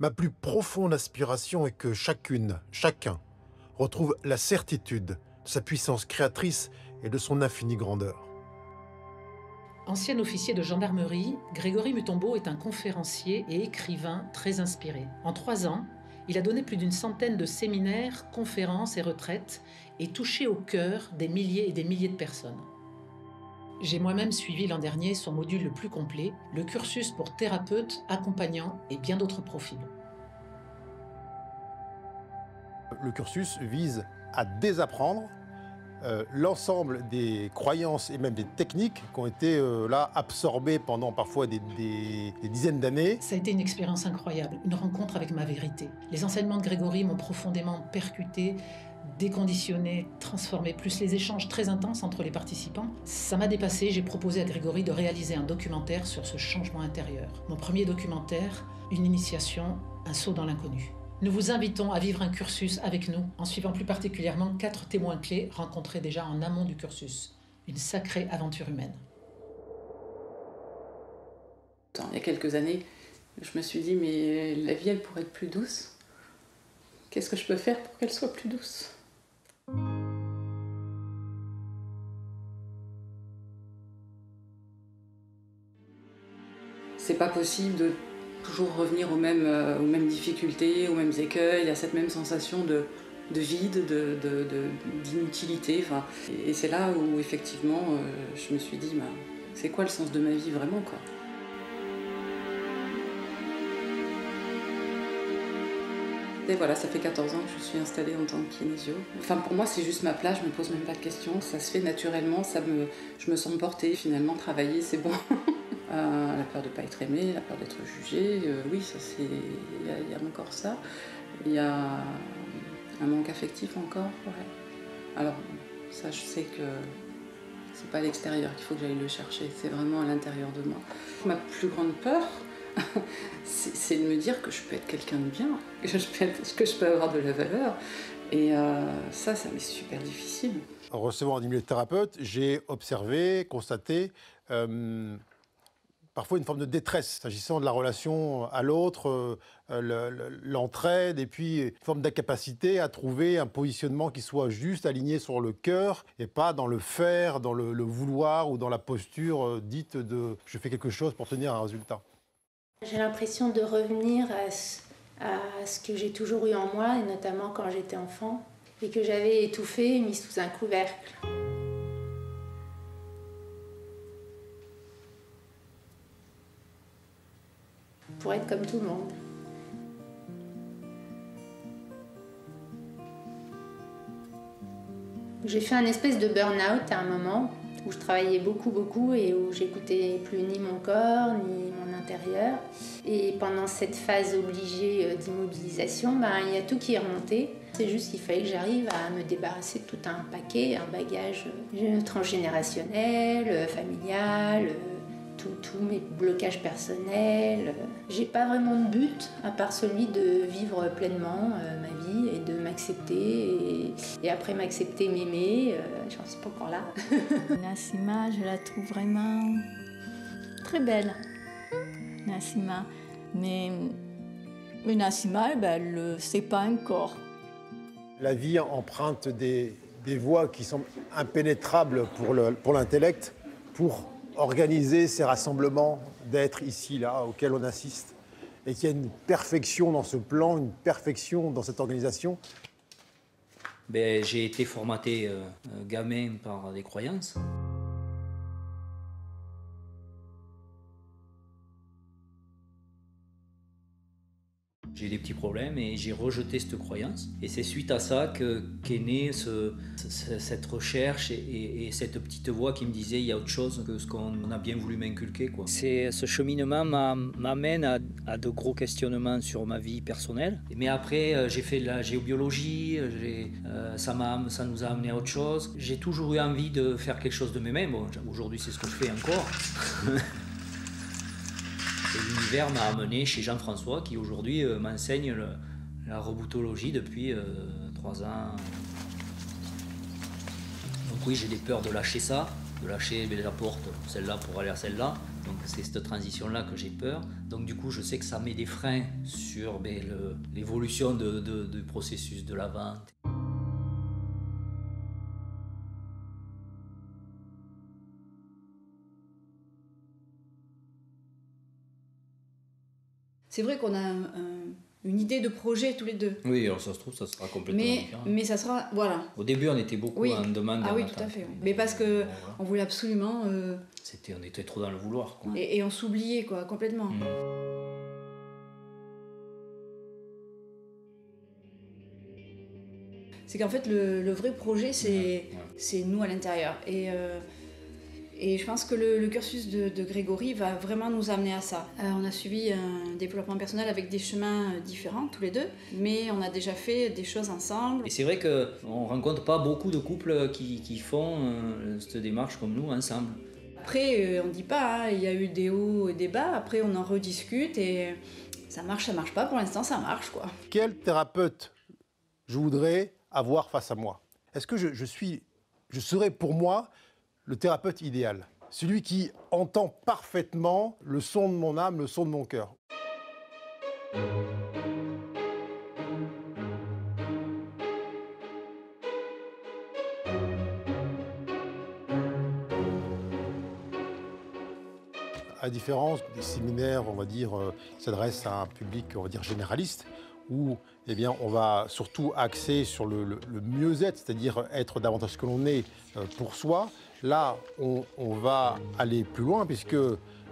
Ma plus profonde aspiration est que chacune, chacun, retrouve la certitude de sa puissance créatrice et de son infinie grandeur. Ancien officier de gendarmerie, Grégory Mutombo est un conférencier et écrivain très inspiré. En trois ans, il a donné plus d'une centaine de séminaires, conférences et retraites et touché au cœur des milliers et des milliers de personnes. J'ai moi-même suivi l'an dernier son module le plus complet, le cursus pour thérapeute, accompagnant et bien d'autres profils. Le cursus vise à désapprendre euh, l'ensemble des croyances et même des techniques qui ont été euh, là absorbées pendant parfois des, dizaines d'années. Ça a été une expérience incroyable, une rencontre avec ma vérité. Les enseignements de Grégory m'ont profondément percuté, déconditionné, transformé, plus les échanges très intenses entre les participants. Ça m'a dépassé, j'ai proposé à Grégory de réaliser un documentaire sur ce changement intérieur. Mon premier documentaire, une initiation, un saut dans l'inconnu. Nous vous invitons à vivre un cursus avec nous, en suivant plus particulièrement quatre témoins clés rencontrés déjà en amont du cursus. Une sacrée aventure humaine. Il y a quelques années, je me suis dit, mais la vie, elle pourrait être plus douce. Qu'est-ce que je peux faire pour qu'elle soit plus douce? C'est pas possible de toujours revenir aux mêmes, euh, aux mêmes difficultés, aux mêmes écueils, à cette même sensation de, vide, d'inutilité. et c'est là où effectivement euh, je me suis dit, bah, c'est quoi le sens de ma vie vraiment quoi? Voilà, ça fait 14 ans que je suis installée en tant que kinésio. Enfin, pour moi, c'est juste ma place, je me pose même pas de questions. Ça se fait naturellement, ça me, je me sens portée. Finalement, travailler, c'est bon. Euh, la peur de ne pas être aimé, la peur d'être jugé, euh, oui, c'est. Il y, a encore ça. Il y a un manque affectif encore, Alors, ça, je sais que c'est pas à l'extérieur qu'il faut que j'aille le chercher, c'est vraiment à l'intérieur de moi. Ma plus grande peur, c'est de me dire que je peux être quelqu'un de bien, que je, peux que je peux avoir de la valeur. Et euh, ça, ça m'est super difficile. En recevant un thérapeute, j'ai observé, constaté parfois une forme de détresse s'agissant de la relation à l'autre, euh, l'entraide, et puis une forme d'incapacité à trouver un positionnement qui soit juste aligné sur le cœur et pas dans le faire, dans le, vouloir ou dans la posture euh, dite de je fais quelque chose pour tenir un résultat. J'ai l'impression de revenir à ce, que j'ai toujours eu en moi, et notamment quand j'étais enfant, et que j'avais étouffé, mis sous un couvercle. pour être comme tout le monde. J'ai fait un espèce de burn-out à un moment où je travaillais beaucoup, beaucoup et où j'écoutais plus ni mon corps ni mon intérieur. Et pendant cette phase obligée euh, d'immobilisation, ben, il y a tout qui est remonté. C'est juste qu'il fallait que j'arrive à me débarrasser de tout un paquet, un bagage euh, transgénérationnel, euh, familial, tous mes blocages personnels. J'ai pas vraiment de but à part celui de vivre pleinement euh, ma vie et de m'accepter et, après m'accepter, m'aimer. Euh, j'en suis pas encore là. Nassima, je la trouve vraiment très belle. Nassima. Mais, mais Nassima, ben, elle ne sait pas encore. La vie emprunte des, des voies qui sont impénétrables pour l'intellect, pour organiser ces rassemblements, d'être ici, là, auxquels on assiste, et qu'il y a une perfection dans ce plan, une perfection dans cette organisation? Ben, J'ai été formaté euh, gamin par des croyances. Problèmes et j'ai rejeté cette croyance. Et c'est suite à ça qu'est née ce, cette recherche et, cette petite voix qui me disait il y a autre chose que ce qu'on a bien voulu m'inculquer. Ce cheminement m'amène à, à, de gros questionnements sur ma vie personnelle. Mais après, euh, j'ai fait de la géobiologie, euh, ça, ça nous a amené à autre chose. J'ai toujours eu envie de faire quelque chose de mes-mêmes. Bon, Aujourd'hui, c'est ce que je fais encore. Et l'univers m'a amené chez Jean-François qui aujourd'hui euh, m'enseigne la reboutologie depuis euh, trois ans. Donc oui, j'ai des peurs de lâcher ça, de lâcher la porte, celle-là pour aller à celle-là. Donc c'est cette transition-là que j'ai peur. Donc du coup, je sais que ça met des freins sur ben, l'évolution du processus de la vente. C'est vrai qu'on a une idée de projet tous les deux. Oui, alors ça se trouve, ça sera complètement mais, différent. Mais ça sera, voilà. Au début, on était beaucoup en demande. Ah oui, tout à fait. Mais parce que on voulait absolument. Euh, C'était, on était trop dans le vouloir. Quoi. Et, on s'oubliait quoi, complètement. Mm. C'est qu'en fait, le, vrai projet, c'est, c'est nous à l'intérieur. Et euh, et je pense que le, cursus de, Grégory va vraiment nous amener à ça. Euh, on a suivi un développement personnel avec des chemins différents tous les deux, mais on a déjà fait des choses ensemble. Et c'est vrai qu'on ne rencontre pas beaucoup de couples qui, qui font euh, cette démarche comme nous ensemble. Après, euh, on ne dit pas, hein, il y a eu des hauts et des bas, après on en rediscute et ça marche, ça marche pas, pour l'instant ça marche quoi. Quel thérapeute je voudrais avoir face à moi? Est-ce que je, je suis, je serais pour moi le thérapeute idéal, celui qui entend parfaitement le son de mon âme, le son de mon cœur. à différence des séminaires, on va dire, euh, qui s'adressent à un public, on va dire, généraliste, où eh bien, on va surtout axer sur le, mieux-être, c'est-à-dire être davantage ce que l'on est euh, pour soi, Là, on, va aller plus loin puisque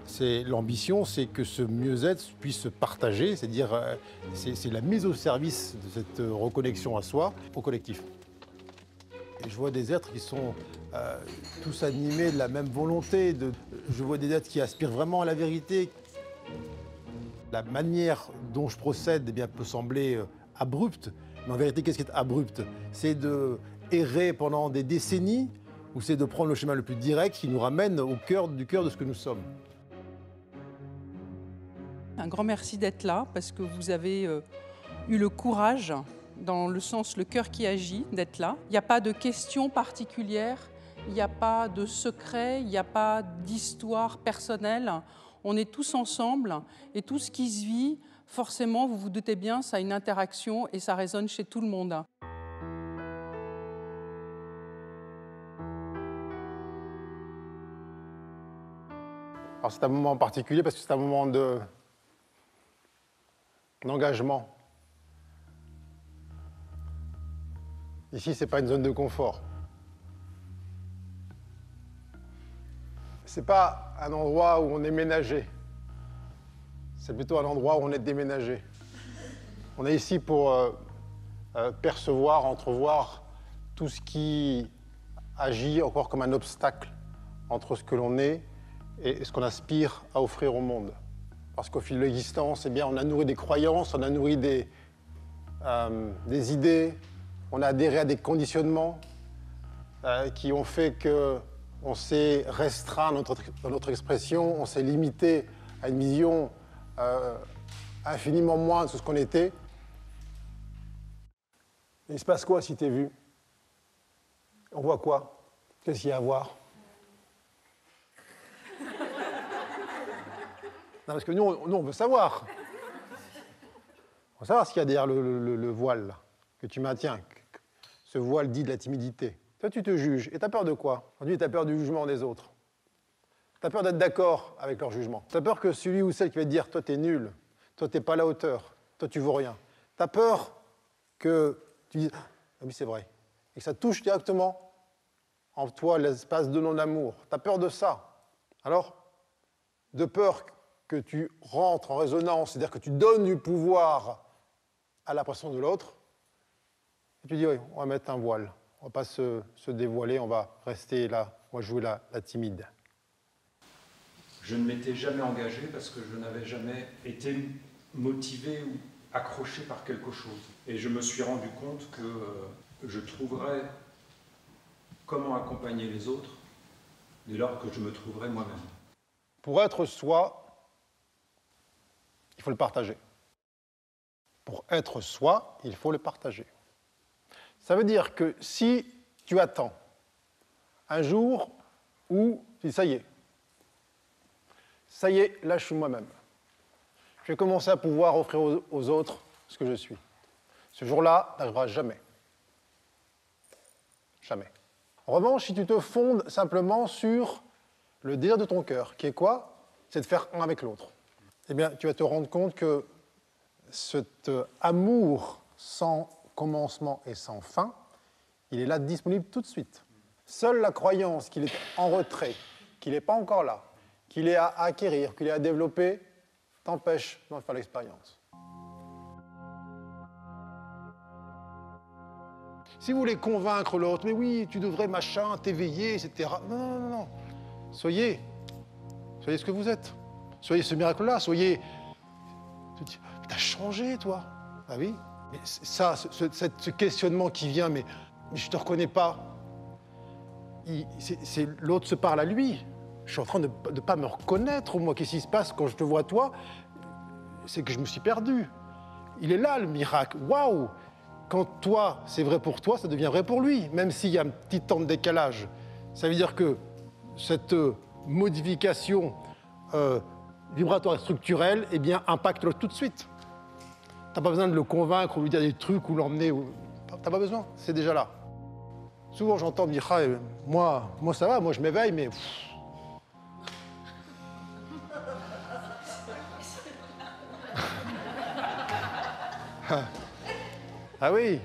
c'est l'ambition, c'est que ce mieux-être puisse se partager, c'est-à-dire euh, c'est la mise au service de cette reconnexion à soi, au collectif. Et je vois des êtres qui sont euh, tous animés de la même volonté. je vois des êtres qui aspirent vraiment à la vérité. La manière dont je procède eh bien, peut sembler euh, abrupte, mais en vérité, qu'est-ce qui est abrupt C'est de errer pendant des décennies ou c'est de prendre le chemin le plus direct qui nous ramène au cœur du cœur de ce que nous sommes. Un grand merci d'être là parce que vous avez euh, eu le courage, dans le sens le cœur qui agit, d'être là. Il n'y a pas de questions particulières, il n'y a pas de secret, il n'y a pas d'histoire personnelle. On est tous ensemble et tout ce qui se vit, forcément, vous vous doutez bien, ça a une interaction et ça résonne chez tout le monde. Alors c'est un moment particulier parce que c'est un moment de d'engagement. Ici, ce n'est pas une zone de confort. Ce n'est pas un endroit où on est ménagé. C'est plutôt un endroit où on est déménagé. On est ici pour euh, euh, percevoir, entrevoir tout ce qui agit encore comme un obstacle entre ce que l'on est et ce qu'on aspire à offrir au monde. Parce qu'au fil de l'existence, eh bien, on a nourri des croyances, on a nourri des, euh, idées, on a adhéré à des conditionnements euh, qui ont fait qu'on s'est restreint dans notre, expression, on s'est limité à une vision euh, infiniment moindre de ce qu'on était. il se passe quoi si tu es vu? On voit quoi? Qu'est-ce qu'il y a à voir? Parce que nous, on, veut savoir. On veut savoir ce qu'il y a derrière le, voile que tu maintiens. Ce voile dit de la timidité. Toi, tu te juges. Et tu as peur de quoi? Aujourd'hui, tu as peur du jugement des autres. Tu as peur d'être d'accord avec leur jugement. Tu as peur que celui ou celle qui va te dire Toi, tu es nul. Toi, tu n'es pas à la hauteur. Toi, tu vaux rien. Tu as peur que tu dises Ah oui, c'est vrai. Et que ça touche directement en toi l'espace de non-amour. Tu as peur de ça. Alors, de peur que tu rentres en résonance, c'est-à-dire que tu donnes du pouvoir à la pression de l'autre, et tu dis, oui, on va mettre un voile, on ne va pas se, dévoiler, on va rester là, on va jouer la, la timide. Je ne m'étais jamais engagé parce que je n'avais jamais été motivé ou accroché par quelque chose. Et je me suis rendu compte que euh, je trouverais comment accompagner les autres dès lors que je me trouverais moi-même. Pour être soi, il faut le partager. Pour être soi, il faut le partager. Ça veut dire que si tu attends un jour où, ça y est, ça y est, là je suis moi-même. Je vais commencer à pouvoir offrir aux, aux autres ce que je suis. Ce jour-là n'arrivera jamais. Jamais. En revanche, si tu te fondes simplement sur le désir de ton cœur, qui est quoi? C'est de faire un avec l'autre. Eh bien, tu vas te rendre compte que cet amour sans commencement et sans fin, il est là disponible tout de suite. Seule la croyance qu'il est en retrait, qu'il n'est pas encore là, qu'il est à acquérir, qu'il est à développer, t'empêche d'en faire l'expérience. Si vous voulez convaincre l'autre, mais oui, tu devrais machin, t'éveiller, etc. Non, non, non, non. Soyez, soyez ce que vous êtes. Soyez ce miracle-là, soyez. T'as changé, toi. Ah oui. Mais ça, ce, questionnement qui vient, mais, je te reconnais pas. L'autre se parle à lui. Je suis en train de ne pas me reconnaître, moi. Qu'est-ce qui se passe quand je te vois, toi? C'est que je me suis perdu. Il est là, le miracle. Waouh Quand toi, c'est vrai pour toi, ça devient vrai pour lui, même s'il y a un petit temps de décalage. Ça veut dire que cette modification euh, vibratoire et structurelle eh bien, impacte tout de suite. Tu n'as pas besoin de le convaincre ou lui dire des trucs ou l'emmener. Ou... Tu n'as pas besoin, c'est déjà là. Souvent, j'entends dire ah, moi, moi, ça va, moi, je m'éveille, mais. Pff. ah oui,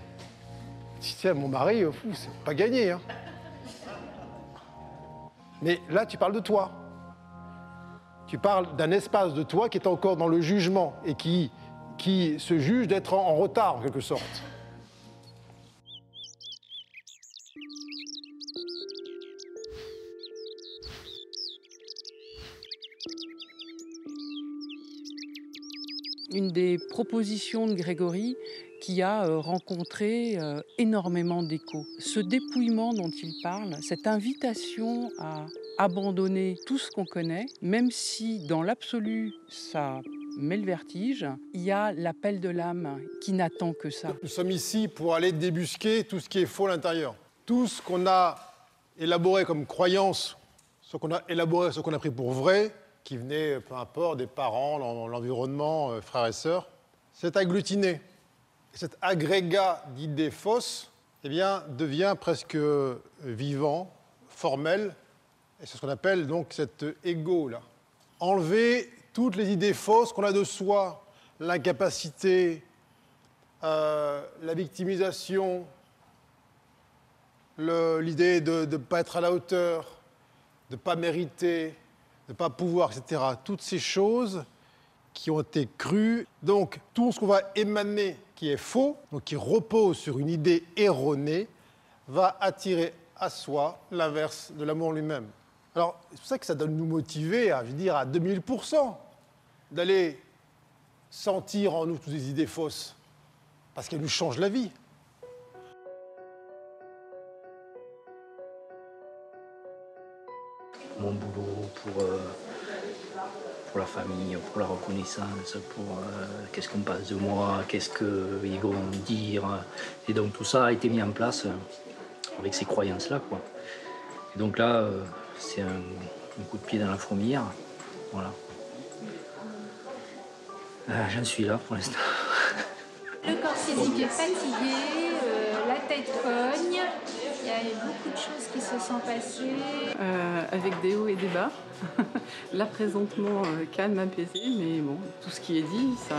si tiens, mon mari, c'est pas gagné. Hein. Mais là, tu parles de toi. Tu parles d'un espace de toi qui est encore dans le jugement et qui, se juge d'être en, en retard, en quelque sorte. Une des propositions de Grégory qui a rencontré énormément d'écho. Ce dépouillement dont il parle, cette invitation à abandonner tout ce qu'on connaît, même si dans l'absolu ça met le vertige, il y a l'appel de l'âme qui n'attend que ça. Nous sommes ici pour aller débusquer tout ce qui est faux à l'intérieur. Tout ce qu'on a élaboré comme croyance, ce qu'on a élaboré, ce qu'on a pris pour vrai, qui venait, peu importe, des parents, l'environnement, frères et sœurs, c'est agglutiné. Et cet agrégat d'idées fausses eh bien, devient presque vivant, formel, c'est ce qu'on appelle donc cet ego-là. Enlever toutes les idées fausses qu'on a de soi, l'incapacité, euh, la victimisation, l'idée de ne pas être à la hauteur, de ne pas mériter, de ne pas pouvoir, etc. Toutes ces choses qui ont été crues. Donc tout ce qu'on va émaner qui est faux, donc qui repose sur une idée erronée, va attirer à soi l'inverse de l'amour lui-même. Alors, c'est pour ça que ça doit nous motiver, à, je veux dire, à 2000%, d'aller sentir en nous toutes ces idées fausses, parce qu'elles nous changent la vie. Mon boulot pour, euh, pour la famille, pour la reconnaissance, pour euh, qu'est-ce qu'on passe de moi, qu'est-ce qu'ils vont dire. Et donc tout ça a été mis en place avec ces croyances-là. Quoi. Et donc là, euh, c'est un, un, coup de pied dans la fourmilière. Voilà. Euh, J'en suis là pour l'instant. Le corps physique est fatigué, euh, la tête cogne, il y a eu beaucoup de choses qui se sont passées. Euh, avec des hauts et des bas. là présentement calme, apaisé, mais bon, tout ce qui est dit, ça,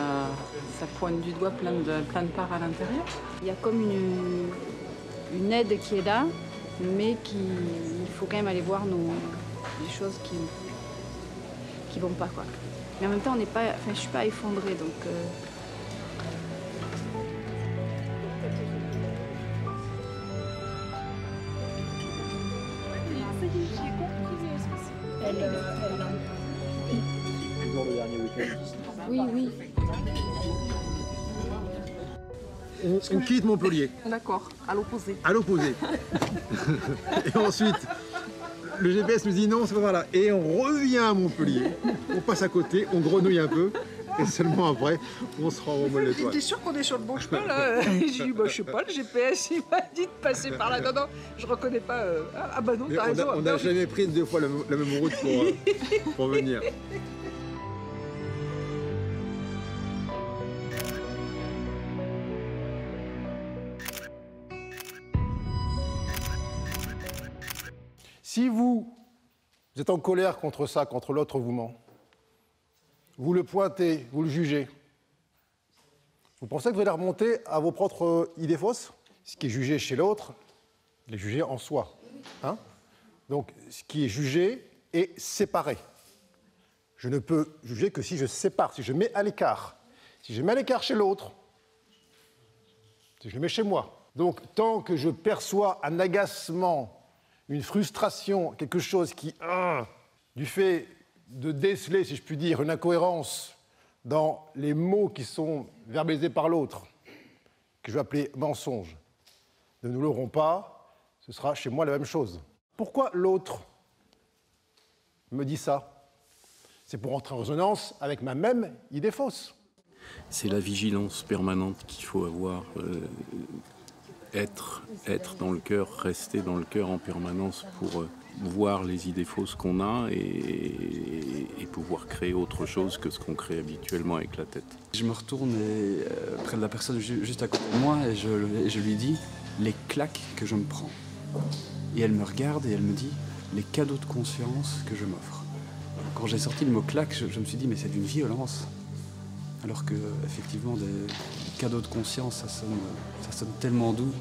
ça pointe du doigt plein de, plein de parts à l'intérieur. Il y a comme une, une aide qui est là, mais qui, il faut quand même aller voir nos, les choses qui qui vont pas quoi. Mais en même temps, on n'est pas, enfin, je suis pas effondrée, donc. Euh... Elle, elle... Oui, oui. On, on quitte Montpellier. D'accord, à l'opposé. À l'opposé. Et ensuite, le GPS nous dit non, c'est pas par là. Et on revient à Montpellier. On passe à côté, on grenouille un peu. Et seulement après, on se rend au vol d'étoile. T'es sûr qu'on est sur le bon chemin là J'ai dit, bah, je sais pas, le GPS il m'a dit de passer par là. Non, non, je reconnais pas. Euh... Ah bah non, t'as raison. On n'a jamais pris deux fois la, la même route pour, euh, pour venir. Si vous, êtes en colère contre ça, contre l'autre vous ment, vous le pointez, vous le jugez, vous pensez que vous allez remonter à vos propres idées fausses? Ce qui est jugé chez l'autre, il est jugé en soi. Hein? Donc, ce qui est jugé est séparé. Je ne peux juger que si je sépare, si je mets à l'écart. Si je mets à l'écart chez l'autre, si je le mets chez moi. Donc, tant que je perçois un agacement, une frustration, quelque chose qui, hein, du fait de déceler, si je puis dire, une incohérence dans les mots qui sont verbalisés par l'autre, que je vais appeler mensonge, ne nous l'aurons pas, ce sera chez moi la même chose. Pourquoi l'autre me dit ça? C'est pour entrer en résonance avec ma même idée fausse. C'est la vigilance permanente qu'il faut avoir, euh, être, être dans le cœur, rester dans le cœur en permanence pour euh, voir les idées fausses qu'on a et, pouvoir créer autre chose que ce qu'on crée habituellement avec la tête. Je me retourne et, euh, près de la personne juste à côté de moi et je, et je lui dis les claques que je me prends. Et elle me regarde et elle me dit les cadeaux de conscience que je m'offre. Quand j'ai sorti le mot claque, je, je me suis dit mais c'est d'une violence. Alors que effectivement des cadeaux de conscience, ça sonne, ça sonne tellement doux.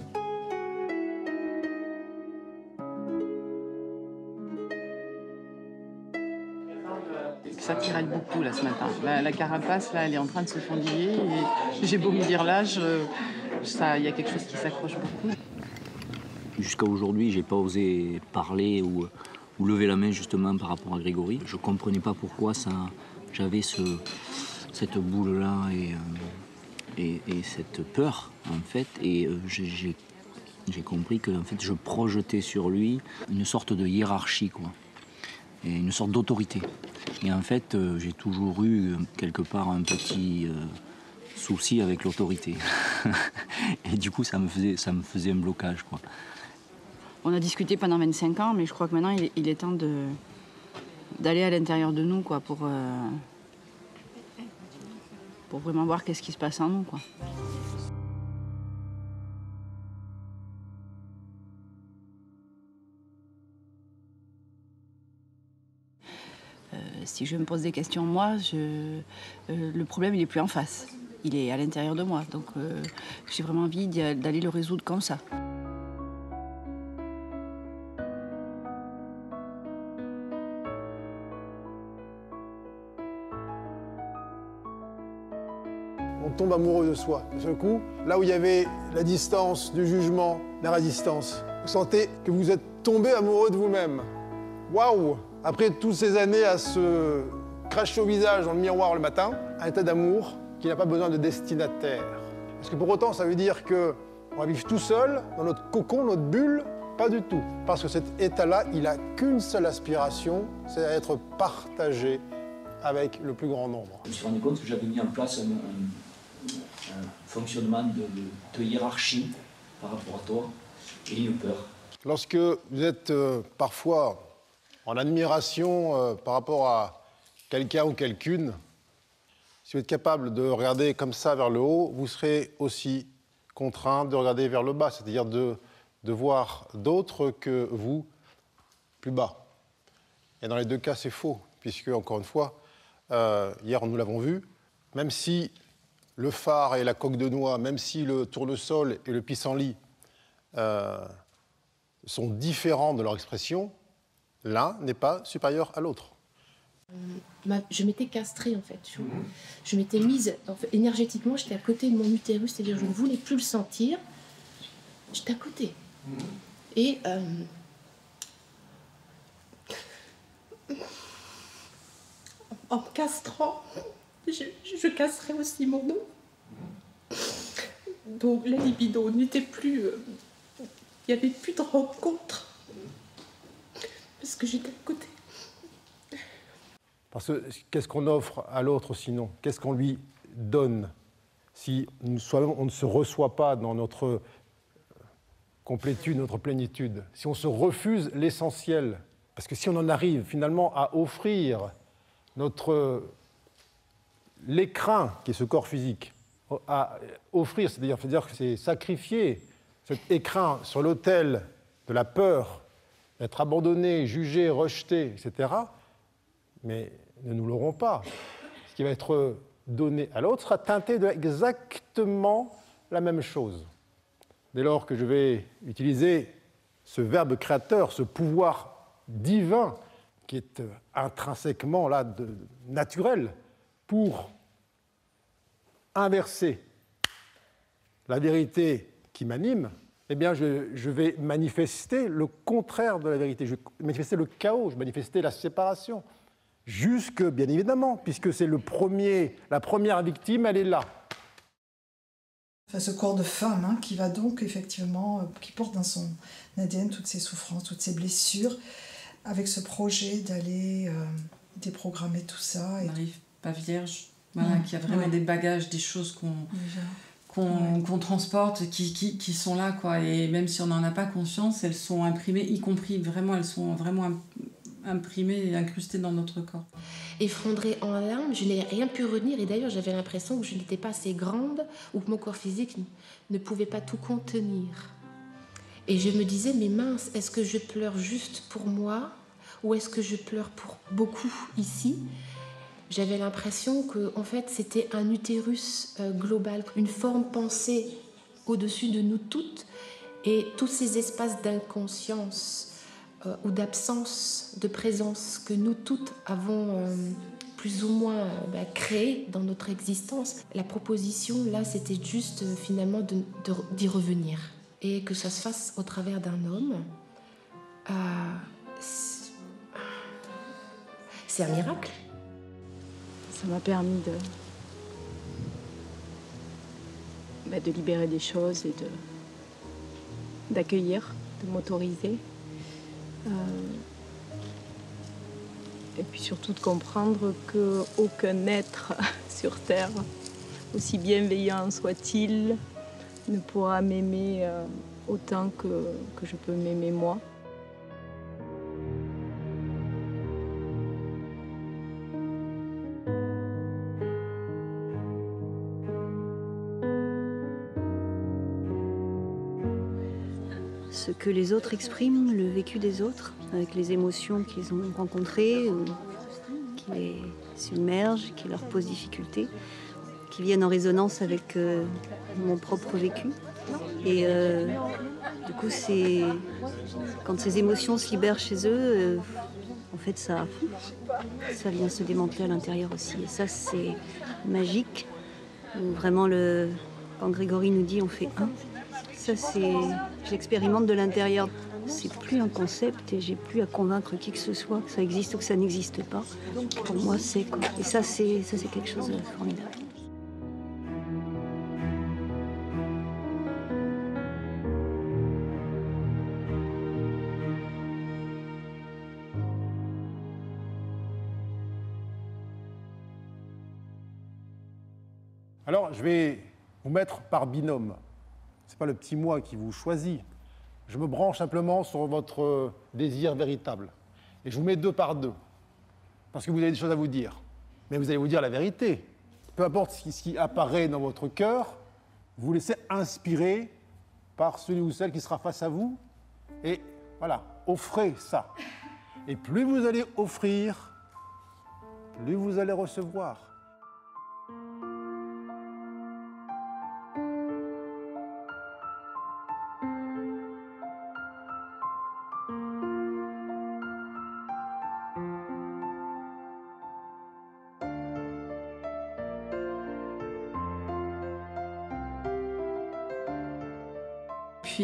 Ça tiraille beaucoup là ce matin. La, la, carapace là, elle est en train de se fendiller et j'ai beau me dire l'âge, il y a quelque chose qui s'accroche beaucoup. Jusqu'à aujourd'hui, j'ai pas osé parler ou, ou, lever la main justement par rapport à Grégory. Je comprenais pas pourquoi ça, j'avais ce, cette boule là et, euh, et, et, cette peur en fait. Et euh, j'ai compris que en fait, je projetais sur lui une sorte de hiérarchie quoi et une sorte d'autorité. Et en fait, euh, j'ai toujours eu quelque part un petit souci avec l'autorité. et du coup, ça me faisait, ça me faisait un blocage. Quoi. On a discuté pendant 25 ans, mais je crois que maintenant, il est, temps d'aller à l'intérieur de nous quoi, pour, pour vraiment voir qu'est-ce qui se passe en nous. Quoi. si je me pose des questions, moi, euh, le problème, il n'est plus en face. Il est à l'intérieur de moi. Donc, euh, j'ai vraiment envie d'aller le résoudre comme ça. Tombe amoureux de soi. De ce coup, là où il y avait la distance du jugement, la résistance, vous sentez que vous êtes tombé amoureux de vous-même. Waouh après toutes ces années à se cracher au visage dans le miroir le matin, un état d'amour qui n'a pas besoin de destinataire. Est-ce que pour autant ça veut dire que on va vivre tout seul, dans notre cocon, notre bulle Pas du tout. Parce que cet état-là, il n'a qu'une seule aspiration, c'est être partagé avec le plus grand nombre. Je me suis rendu compte que j'avais mis en place un, un fonctionnement de, de, hiérarchie par rapport à toi et une peur. Lorsque vous êtes euh, parfois en admiration euh, par rapport à quelqu'un ou quelqu'une, si vous êtes capable de regarder comme ça vers le haut, vous serez aussi contraint de regarder vers le bas, c'est-à-dire de, voir d'autres que vous plus bas. Et dans les deux cas, c'est faux, puisque, encore une fois, euh, hier, nous l'avons vu, même si le phare et la coque de noix, même si le tournesol et le pissenlit euh, sont différents de leur expression, l'un n'est pas supérieur à l'autre. Euh, je m'étais castrée en fait. Je, m'étais mise énergétiquement, j'étais à côté de mon utérus, c'est-à-dire je ne voulais plus le sentir. J'étais à côté. Et euh, en me castrant, je, casserais aussi mon nom. Donc la libido n'était plus. Euh, il n'y avait plus de rencontre parce que j'étais à côté. Parce que qu'est-ce qu'on offre à l'autre sinon? Qu'est-ce qu'on lui donne? Si on ne se reçoit pas dans notre complétude, notre plénitude Si on se refuse l'essentiel Parce que si on en arrive finalement à offrir notre l'écrin qui est ce corps physique, à offrir, c'est-à-dire que c'est sacrifier cet écrin sur l'autel de la peur être abandonnés, jugés, rejetés, etc. Mais ne nous l'aurons pas. Ce qui va être donné à l'autre sera teinté de exactement la même chose. Dès lors que je vais utiliser ce verbe créateur, ce pouvoir divin qui est intrinsèquement là naturel pour inverser la vérité qui m'anime, eh bien, je, je, vais manifester le contraire de la vérité. Je vais manifester le chaos, je vais manifester la séparation. Jusque, bien évidemment, puisque c'est le premier, la première victime, elle est là. Enfin, ce corps de femme hein, qui va donc effectivement, euh, qui porte dans son ADN toutes ses souffrances, toutes ses blessures, avec ce projet d'aller euh, déprogrammer tout ça. Et... On n'arrive pas vierge, voilà, qui a vraiment des bagages, des choses qu'on qu'on transporte, qui, qui, qui, sont là, quoi. Et même si on n'en a pas conscience, elles sont imprimées, y compris vraiment, elles sont vraiment imprimées et incrustées dans notre corps. Effondrée en larmes, je n'ai rien pu retenir. Et d'ailleurs j'avais l'impression que je n'étais pas assez grande ou que mon corps physique ne pouvait pas tout contenir. Et je me disais, mais mince, est-ce que je pleure juste pour moi ou est-ce que je pleure pour beaucoup ici? J'avais l'impression que en fait c'était un utérus euh, global, une forme pensée au-dessus de nous toutes et tous ces espaces d'inconscience euh, ou d'absence de présence que nous toutes avons euh, plus ou moins bah, créés dans notre existence. La proposition là c'était juste finalement d'y revenir et que ça se fasse au travers d'un homme, c'est un miracle. Ça m'a permis de, bah, de libérer des choses et d'accueillir, de m'autoriser. Euh, et puis surtout de comprendre qu'aucun être sur Terre, aussi bienveillant soit-il, ne pourra m'aimer euh, autant que, que je peux m'aimer moi. Que les autres expriment, le vécu des autres, avec les émotions qu'ils ont rencontrées, qui les submergent, qui leur posent difficulté qui viennent en résonance avec euh, mon propre vécu. Et euh, du coup, c'est quand ces émotions se libèrent chez eux, euh, en fait, ça, ça vient se démanteler à l'intérieur aussi. Et ça, c'est magique. Vraiment, quand Grégory nous dit on fait un, ça, c'est, j'expérimente de l'intérieur. C'est plus un concept et j'ai plus à convaincre qui que ce soit que ça existe ou que ça n'existe pas. Pour moi, c'est quoi. Et ça, c'est, ça, c'est quelque chose de formidable. Alors, je vais vous mettre par binôme. Ce n'est pas le petit moi qui vous choisit. Je me branche simplement sur votre désir véritable. Et je vous mets deux par deux. Parce que vous avez des choses à vous dire. Mais vous allez vous dire la vérité. Peu importe ce qui apparaît dans votre cœur, vous laissez inspirer par celui ou celle qui sera face à vous. Et voilà, offrez ça. Et plus vous allez offrir, plus vous allez recevoir.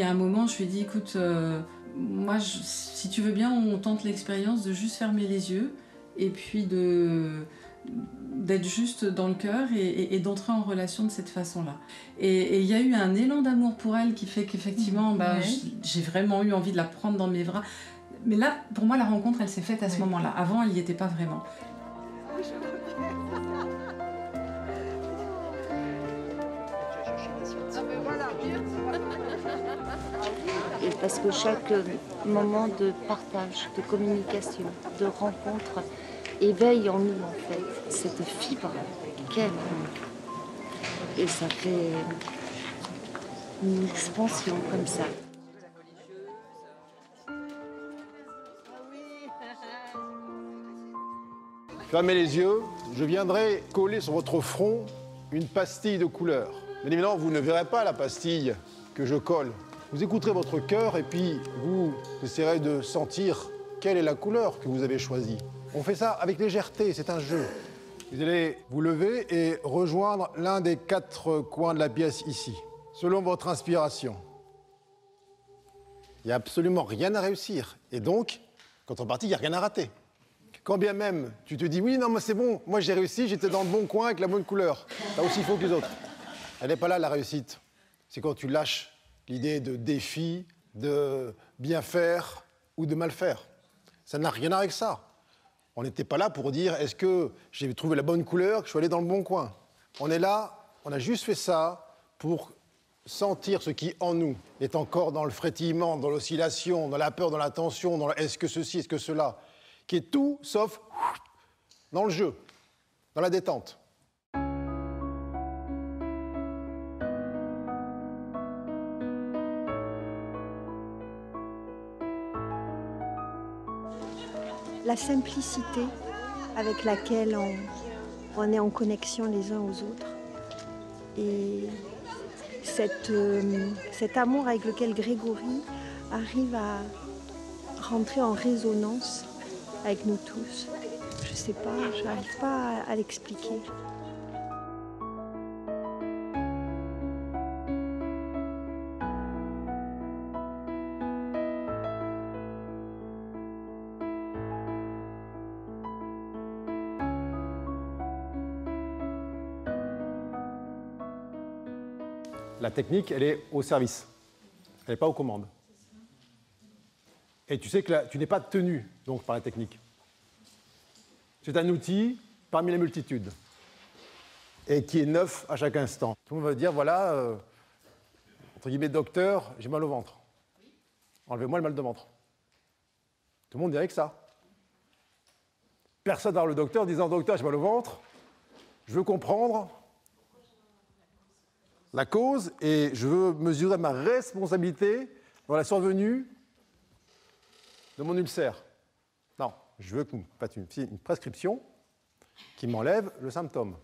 À un moment, je lui ai dit, écoute, euh, moi, si tu veux bien, on tente l'expérience de juste fermer les yeux et puis de d'être juste dans le cœur et, d'entrer en relation de cette façon-là. Et il y a eu un élan d'amour pour elle qui fait qu'effectivement, bah, j'ai vraiment eu envie de la prendre dans mes bras. Mais là, pour moi, la rencontre, elle s'est faite à ce moment-là. Avant, elle n'y était pas vraiment. et parce que chaque euh, moment de partage, de communication, de rencontre éveille en nous en fait cette fibre qu'elle et ça fait une expansion comme ça. Fermez les yeux, je viendrai coller sur votre front une pastille de couleur. Bien évidemment, vous ne verrez pas la pastille que je colle, vous écouterez votre cœur et puis vous essaierez de sentir quelle est la couleur que vous avez choisie. On fait ça avec légèreté, c'est un jeu. Vous allez vous lever et rejoindre l'un des quatre coins de la pièce ici, selon votre inspiration. Il n'y a absolument rien à réussir. Et donc, quand on partit, il n'y a rien à rater. Quand bien même tu te dis oui, non, mais c'est bon, moi j'ai réussi, j'étais dans le bon coin avec la bonne couleur. T'as aussi faux que les autres. Elle n'est pas là la réussite. C'est quand tu lâches l'idée de défi, de bien faire ou de mal faire. Ça n'a rien avec ça. On n'était pas là pour dire est-ce que j'ai trouvé la bonne couleur, que je suis allé dans le bon coin. On est là, on a juste fait ça pour sentir ce qui en nous est encore dans le frétillement, dans l'oscillation, dans la peur, dans la tension, dans est-ce que ceci, est-ce que cela, qui est tout sauf dans le jeu, dans la détente. La simplicité avec laquelle on, est en connexion les uns aux autres et euh, cet amour avec lequel Grégory arrive à rentrer en résonance avec nous tous. Je sais pas, je n'arrive pas à l'expliquer. La technique, elle est au service. Elle n'est pas aux commandes. Et tu sais que tu n'es pas tenu donc par la technique. C'est un outil parmi la multitude et qui est neuf à chaque instant. Tout le monde va dire voilà, euh, entre guillemets, docteur, j'ai mal au ventre. Enlevez-moi le mal de ventre. Tout le monde dirait que ça. Personne voir le docteur disant docteur, j'ai mal au ventre, je veux comprendre la cause et je veux mesurer ma responsabilité dans la survenue de mon ulcère. Non, je veux que vous fassiez une, une prescription qui m'enlève le symptôme.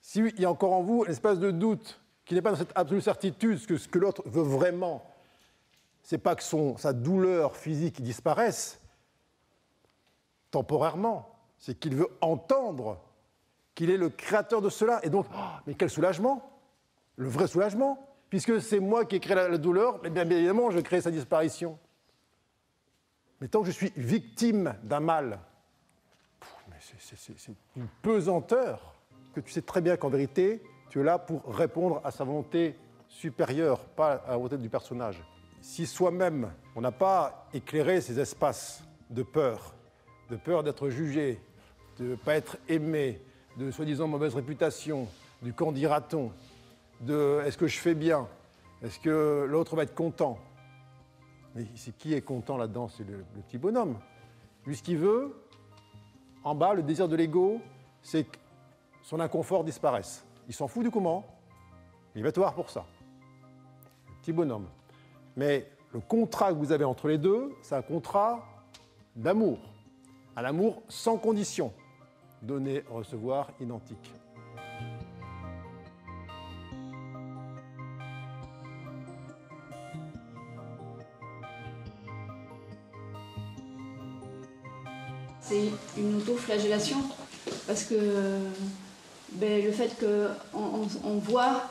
S'il y a encore en vous une espèce de doute, qui n'est pas dans cette absolue certitude que ce que l'autre veut vraiment, c'est pas que son, sa douleur physique disparaisse temporairement, c'est qu'il veut entendre qu'il est le créateur de cela. Et donc, oh, mais quel soulagement Le vrai soulagement, puisque c'est moi qui ai créé la, douleur, mais bien évidemment, je crée sa disparition. Mais tant que je suis victime d'un mal, c'est une pesanteur que tu sais très bien qu'en vérité, tu es là pour répondre à sa volonté supérieure, pas à la volonté du personnage. Si soi-même, on n'a pas éclairé ces espaces de peur, de peur d'être jugé, de ne pas être aimé, de soi-disant mauvaise réputation, du qu'en dira-t-on, de est-ce que je fais bien, est-ce que l'autre va être content, mais c'est qui est content là-dedans? C'est le, petit bonhomme. Lui, ce qu'il veut, en bas, le désir de l'ego, c'est que son inconfort disparaisse. Il s'en fout du comment, il va te voir pour ça. Le petit bonhomme. Mais le contrat que vous avez entre les deux, c'est un contrat d'amour. Un amour sans condition. Donner, recevoir, identique. C'est une auto-flagellation parce que ben, le fait qu'on on, on voit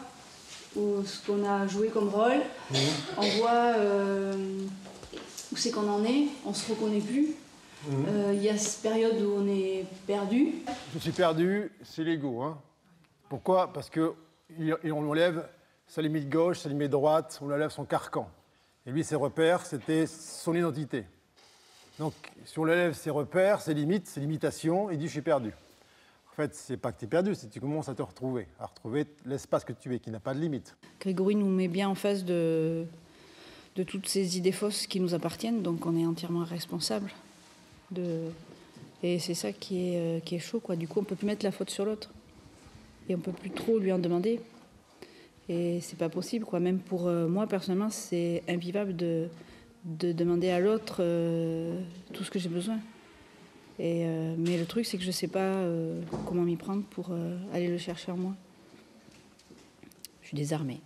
où, ce qu'on a joué comme rôle, mmh. on voit euh, où c'est qu'on en est, on se reconnaît plus. Il mmh. euh, y a cette période où on est perdu. Je suis perdu, c'est l'ego. Hein. Pourquoi? Parce qu'on enlève sa limite gauche, sa limite droite, on enlève son carcan. Et lui, ses repères, c'était son identité. Donc, si on lève ses repères, ses limites, ses limitations, il dit je suis perdu. En fait, c'est pas que tu es perdu, c'est que tu commences à te retrouver, à retrouver l'espace que tu es, qui n'a pas de limite. Grégory nous met bien en face de, toutes ces idées fausses qui nous appartiennent, donc on est entièrement responsable. Et c'est ça qui est, euh, qui est chaud, quoi. Du coup, on peut plus mettre la faute sur l'autre. Et on peut plus trop lui en demander. Et c'est pas possible, quoi. Même pour euh, moi, personnellement, c'est invivable de de demander à l'autre euh, tout ce que j'ai besoin. Et, euh, mais le truc, c'est que je ne sais pas euh, comment m'y prendre pour aller le chercher en moi. Je suis désarmée.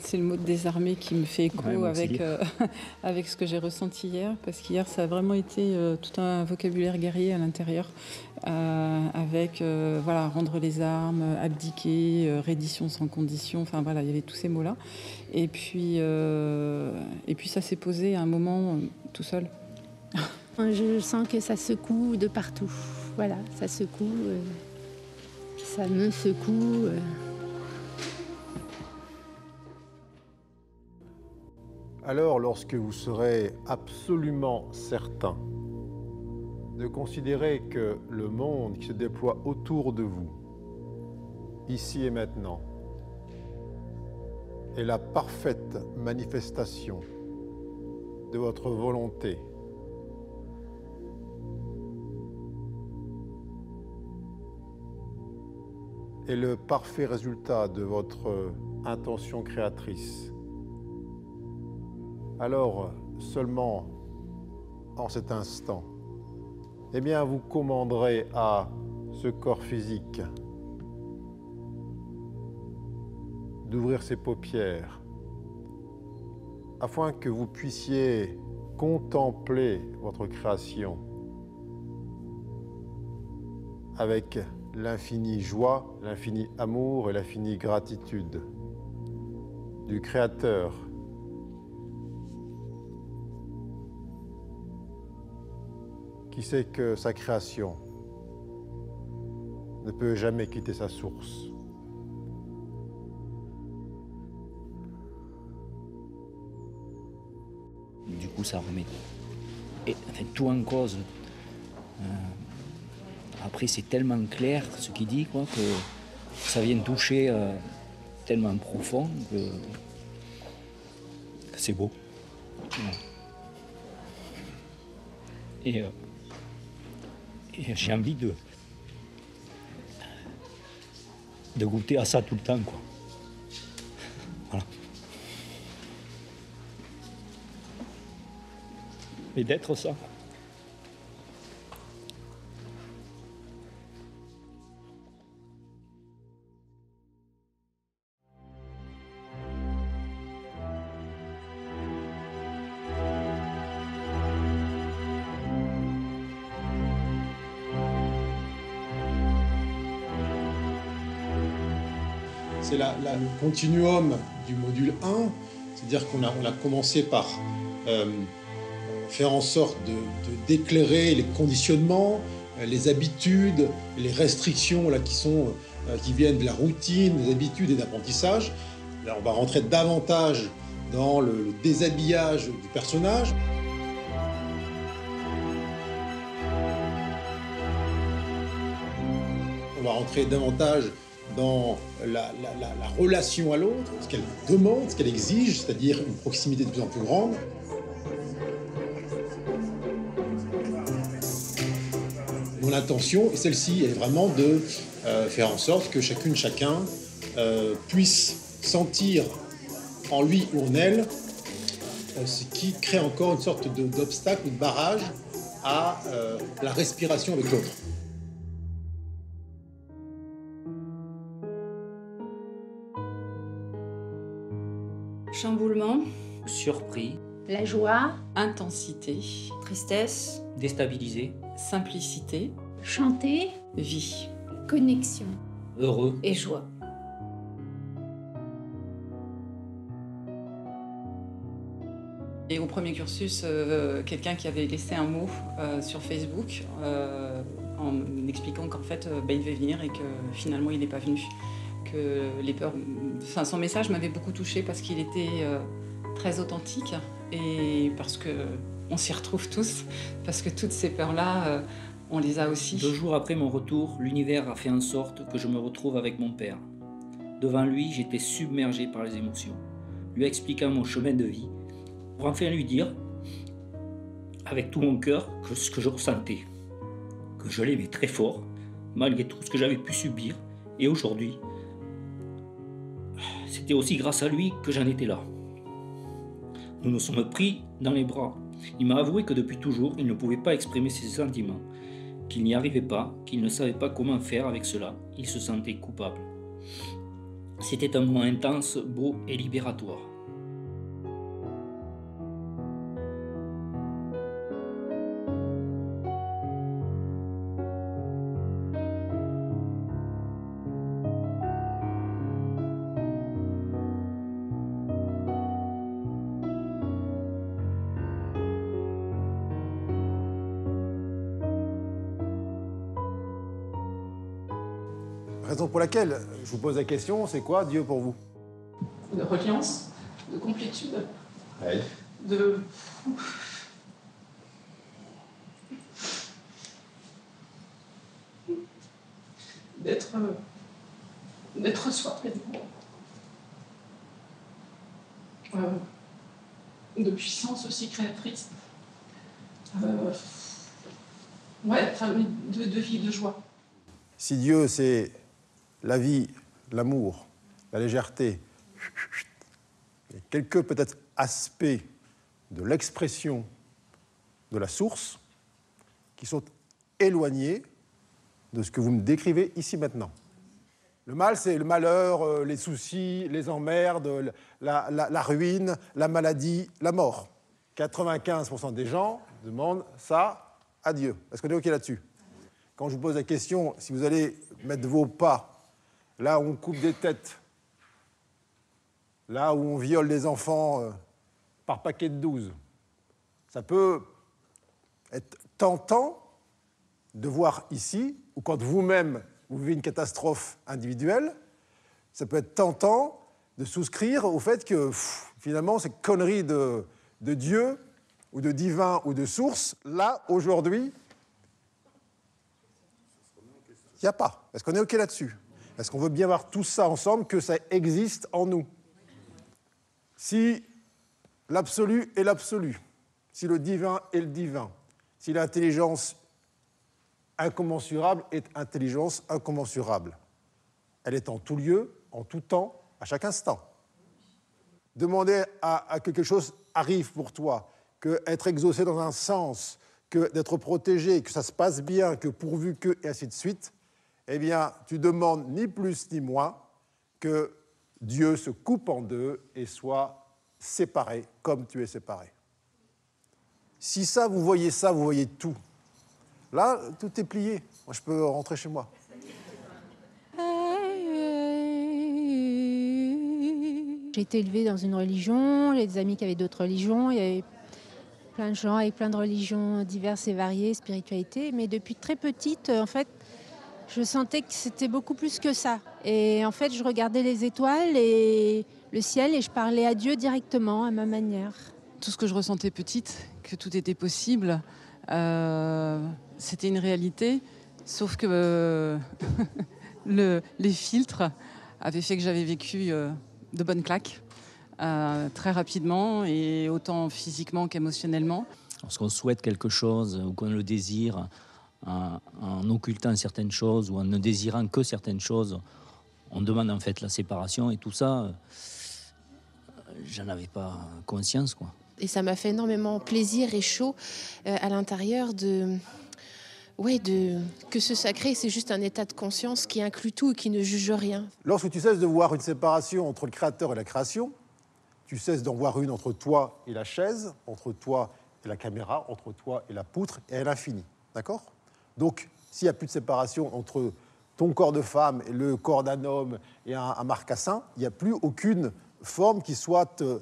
C'est le mot de désarmé qui me fait écho Ouais, avec, euh, avec ce que j'ai ressenti hier, parce qu'hier, ça a vraiment été euh, tout un vocabulaire guerrier à l'intérieur, euh, avec euh, voilà, rendre les armes, abdiquer, euh, reddition sans condition, enfin voilà, il y avait tous ces mots-là. Et puis, euh, et puis ça s'est posé à un moment euh, tout seul. Je sens que ça secoue de partout. Voilà, ça secoue. euh, ça me secoue. Alors, lorsque vous serez absolument certain de considérer que le monde qui se déploie autour de vous, ici et maintenant, est la parfaite manifestation de votre volonté, et le parfait résultat de votre intention créatrice, alors seulement en cet instant, eh bien vous commanderez à ce corps physique d'ouvrir ses paupières afin que vous puissiez contempler votre création avec l'infinie joie, l'infini amour et l'infinie gratitude du Créateur qui sait que sa création ne peut jamais quitter sa source? Du coup, ça remet et, enfin, tout en cause. Euh, après, c'est tellement clair ce qu'il dit, quoi, que ça vient toucher euh, tellement profond que, que c'est beau. Et, euh, et j'ai envie de, de goûter à ça tout le temps, quoi. Voilà. Et d'être ça. Le continuum du module 1, c'est-à-dire qu'on a, on a commencé par euh, faire en sorte de- d'éclairer les conditionnements, euh, les habitudes, les restrictions là, qui, sont, euh, qui viennent de la routine, des habitudes et d'apprentissage. Là, on va rentrer davantage dans le déshabillage du personnage. On va rentrer davantage dans la, la- la- la relation à l'autre, ce qu'elle demande, ce qu'elle exige, c'est-à-dire une proximité de plus en plus grande. Mon intention, celle-ci, est vraiment de euh, faire en sorte que chacune, chacun euh, puisse sentir en lui ou en elle euh, ce qui crée encore une sorte d'obstacle ou de barrage à la respiration avec l'autre. Chamboulement, Surpris, La joie, Intensité, tristesse, déstabilisé, simplicité, chanter, vie. connexion. heureux, et joie. Et au premier cursus, euh, quelqu'un qui avait laissé un mot euh, sur Facebook euh, en expliquant qu'en fait, euh, bah, il devait venir et que finalement, il n'est pas venu. Que les peurs. Son message m'avait beaucoup touchée parce qu'il était euh, très authentique et parce que on s'y retrouve tous, parce que toutes ces peurs-là, euh, on les a aussi. Deux jours après mon retour, l'univers a fait en sorte que je me retrouve avec mon père. Devant lui, j'étais submergé par les émotions, lui expliquant mon chemin de vie, pour enfin lui dire, avec tout mon cœur, que ce que je ressentais, que je l'aimais très fort, malgré tout ce que j'avais pu subir, et aujourd'hui, c'était aussi grâce à lui que j'en étais là. Nous nous sommes pris dans les bras. Il m'a avoué que depuis toujours, il ne pouvait pas exprimer ses sentiments, qu'il n'y arrivait pas, qu'il ne savait pas comment faire avec cela. Il se sentait coupable. C'était un moment intense, beau et libératoire. Laquelle je vous pose la question, c'est quoi Dieu pour vous? De reliance, de complétude, Oui. de. d'être. d'être soi pleinement. Euh, de puissance aussi créatrice. Euh, ouais, de, de vie, de joie. Si Dieu, c'est la vie, l'amour, la légèreté, et quelques peut-être aspects de l'expression de la source qui sont éloignés de ce que vous me décrivez ici maintenant. Le mal, c'est le malheur, euh, les soucis, les emmerdes, la, la- la ruine, la maladie, la mort. 95% des gens demandent ça à Dieu. Est-ce qu'on est OK là-dessus? Quand je vous pose la question, si vous allez mettre vos pas là où on coupe des têtes, là où on viole des enfants euh, par paquet de 12, ça peut être tentant de voir ici, ou quand vous-même vous vivez une catastrophe individuelle, ça peut être tentant de souscrire au fait que finalement ces conneries de, de Dieu ou de divin ou de source, là, aujourd'hui, il n'y a pas. Est-ce qu'on est OK là-dessus Est-ce qu'on veut bien voir tout ça ensemble, que ça existe en nous? Si l'absolu est l'absolu, si le divin est le divin, si l'intelligence incommensurable est intelligence incommensurable, elle est en tout lieu, en tout temps, à chaque instant. Demander à, à que quelque chose arrive pour toi, que être exaucé dans un sens, que d'être protégé, que ça se passe bien, que pourvu que, et ainsi de suite, eh bien, tu demandes ni plus ni moins que Dieu se coupe en deux et soit séparé comme tu es séparé. Si ça, vous voyez ça, vous voyez tout. Là, tout est plié. Moi, je peux rentrer chez moi. J'ai été élevée dans une religion, j'ai des amis qui avaient d'autres religions, il y avait plein de gens avec plein de religions diverses et variées, spiritualité, mais depuis très petite, en fait, je sentais que c'était beaucoup plus que ça. Et en fait, je regardais les étoiles et le ciel et je parlais à Dieu directement, à ma manière. Tout ce que je ressentais petite, que tout était possible, euh, c'était une réalité, sauf que euh, le- les filtres avaient fait que j'avais vécu euh, de bonnes claques euh, très rapidement et autant physiquement qu'émotionnellement. Lorsqu'on souhaite quelque chose ou qu'on le désire, en, en occultant certaines choses ou en ne désirant que certaines choses, on demande en fait la séparation et tout ça, euh, j'en avais pas conscience quoi. Et ça m'a fait énormément plaisir et chaud euh, à l'intérieur de. Ouais, de que ce sacré, c'est juste un état de conscience qui inclut tout et qui ne juge rien. Lorsque tu cesses de voir une séparation entre le créateur et la création, tu cesses d'en voir une entre toi et la chaise, entre toi et la caméra, entre toi et la poutre, et à l'infini. D'accord? Donc, s'il n'y a plus de séparation entre ton corps de femme et le corps d'un homme et un, un marcassin, il n'y a plus aucune forme qui soit euh,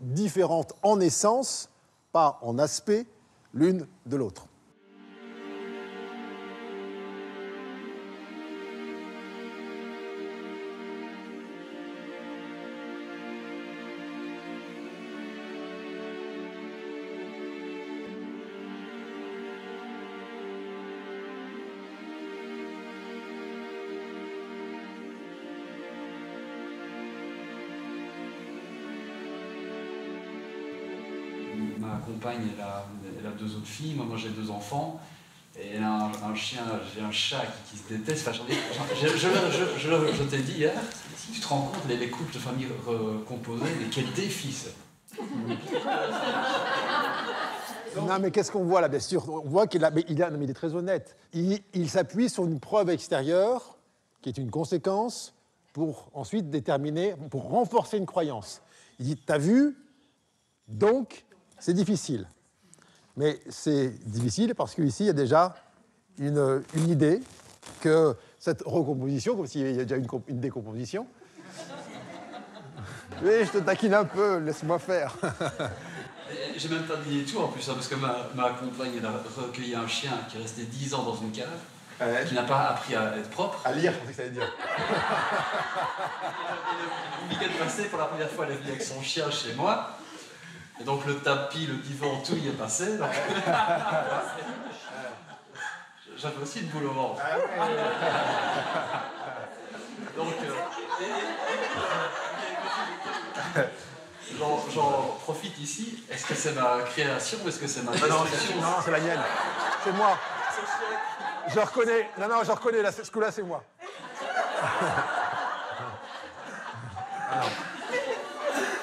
différente en essence, pas en aspect, l'une de l'autre. Elle a, deux autres filles, moi, j'ai deux enfants, et elle a un, chien, j'ai un chat qui, se déteste. Je, je, je, t'ai dit hier, tu te rends compte, les, les couples de famille recomposés, mais quel défi c'est. Non, mais qu'est-ce qu'on voit là, bien sûr On voit qu'il a, il, a, mais il est très honnête. Il s'appuie sur une preuve extérieure, qui est une conséquence, pour ensuite déterminer, pour renforcer une croyance. Il dit, t'as vu, donc c'est difficile. Mais c'est difficile parce qu'ici, il y a déjà une, une idée que cette recomposition, comme s'il y avait déjà une, une décomposition. Oui, je te taquine un peu, laisse-moi faire. J'ai même pas dit tout en plus, hein, parce que ma, ma compagne elle a recueilli un chien qui est resté 10 ans dans une cave, Ouais. qui n'a pas appris à être propre. À lire, c'est ce que ça veut dire. Le week-end passé, pour la première fois, elle est venue avec son chien chez moi. Et donc le tapis, le divan, tout y est passé. donc- J'avais aussi une boule au ventre. Donc, euh, j'en- profite ici. Est-ce que c'est ma création ou est-ce que c'est ma destruction c'est- non, c'est la mienne. C'est moi. Je reconnais. Non, non, je reconnais. Là, ce coup-là, c'est moi.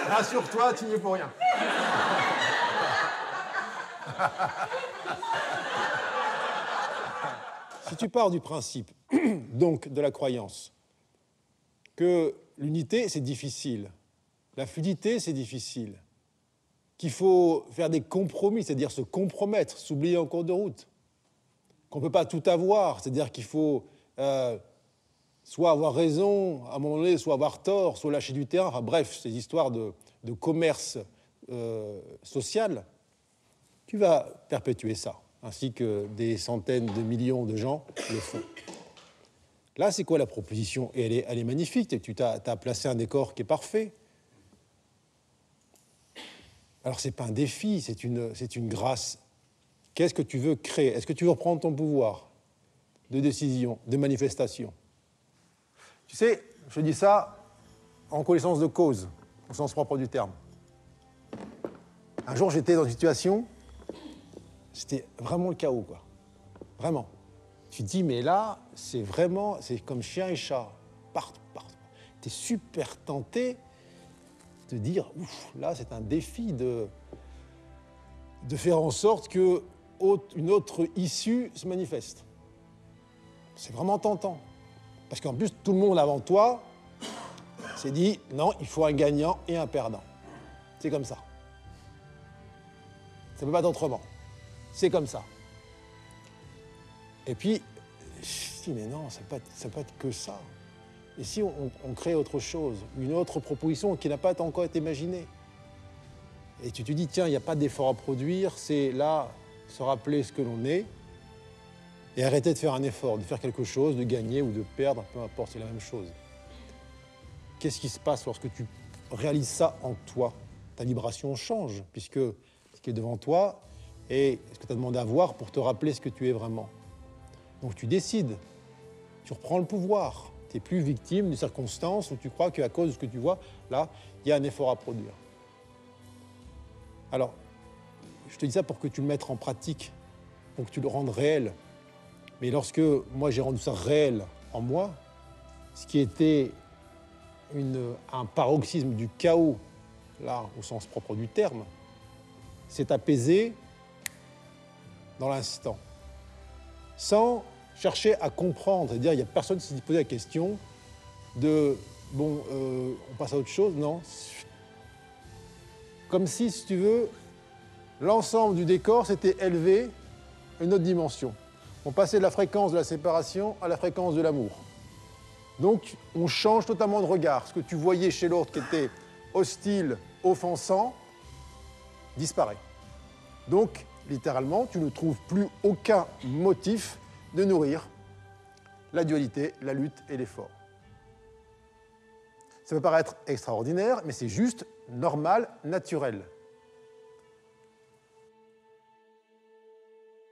Rassure-toi, tu n'y es pour rien. si tu pars du principe, donc de la croyance, que l'unité, c'est difficile, la fluidité, c'est difficile, qu'il faut faire des compromis, c'est-à-dire se compromettre, s'oublier en cours de route, qu'on ne peut pas tout avoir, c'est-à-dire qu'il faut euh, soit avoir raison à un moment donné, soit avoir tort, soit lâcher du terrain, bref, ces histoires de, de commerce euh, social, tu vas perpétuer ça, ainsi que des centaines de millions de gens le font. Là, c'est quoi la proposition? Et elle est, elle est magnifique, tu as, as placé un décor qui est parfait. Alors, ce n'est pas un défi, c'est une, une grâce. Qu'est-ce que tu veux créer? Est-ce que tu veux reprendre ton pouvoir de décision, de manifestation? Tu sais, je dis ça en connaissance de cause, au sens propre du terme. Un jour, j'étais dans une situation, c'était vraiment le chaos, quoi. Vraiment. Tu te dis, mais là, c'est vraiment, c'est comme chien et chat, partout, partout. Tu es super tenté de dire, ouf, là, c'est un défi de, de faire en sorte que autre- une autre issue se manifeste. C'est vraiment tentant. Parce qu'en plus, tout le monde avant toi s'est dit, non, il faut un gagnant et un perdant. C'est comme ça. Ça ne peut pas être autrement. C'est comme ça. Et puis, je me dis, mais non, ça peut, pas- ça être que ça. Et si on crée autre chose, une autre proposition qui n'a pas encore été imaginée Et tu te dis, tiens, il n'y a pas d'effort à produire, c'est là se rappeler ce que l'on est et arrêter de faire un effort, de faire quelque chose, de gagner ou de perdre, peu importe, c'est la même chose. Qu'est-ce qui se passe lorsque tu réalises ça en toi? Ta vibration change, puisque ce qui est devant toi est ce que tu as demandé à voir pour te rappeler ce que tu es vraiment? Donc tu décides, tu reprends le pouvoir. Tu n'es plus victime de circonstances où tu crois qu'à cause de ce que tu vois, là, il y a un effort à produire. Alors, je te dis ça pour que tu le mettes en pratique, pour que tu le rendes réel. Mais lorsque moi j'ai rendu ça réel en moi, ce qui était un paroxysme du chaos, là, au sens propre du terme, s'est apaisé dans l'instant, sans chercher à comprendre, c'est-à-dire il n'y a personne qui s'est posé la question de bon, euh, on passe à autre chose, non. Comme si, si tu veux, l'ensemble du décor s'était élevé à une autre dimension. On passait de la fréquence de la séparation à la fréquence de l'amour. Donc, on change totalement de regard. Ce que tu voyais chez l'autre qui était hostile, offensant, disparaît. Donc, littéralement, tu ne trouves plus aucun motif de nourrir la dualité, la lutte et l'effort. Ça peut paraître extraordinaire, mais c'est juste normal, naturel.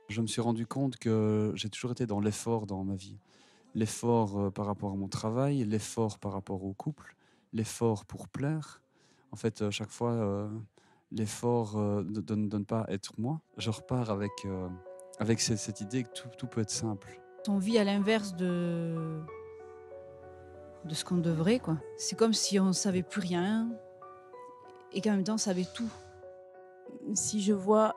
Je me suis rendu compte que j'ai toujours été dans l'effort dans ma vie. L'effort euh, par rapport à mon travail, l'effort par rapport au couple, l'effort pour plaire. En fait, euh, chaque fois, euh, l'effort euh, de, de ne de ne pas être moi. Je repars avec, euh, avec cette, cette idée que tout, tout peut être simple. On vit à l'inverse de de ce qu'on devrait quoi. C'est comme si on savait plus rien et qu'en même temps on savait tout. Si je vois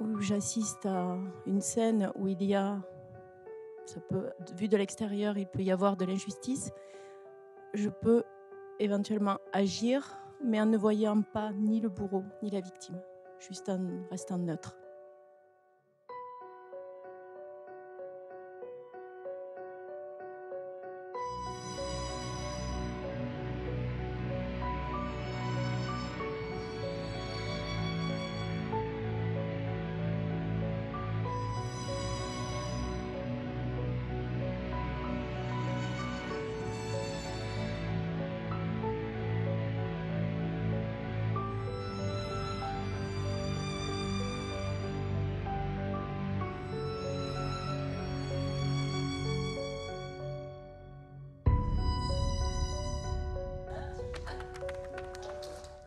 où j'assiste à une scène où il y a, ça peut, vu de l'extérieur, il peut y avoir de l'injustice, je peux éventuellement agir, mais en ne voyant pas ni le bourreau ni la victime, juste en restant neutre.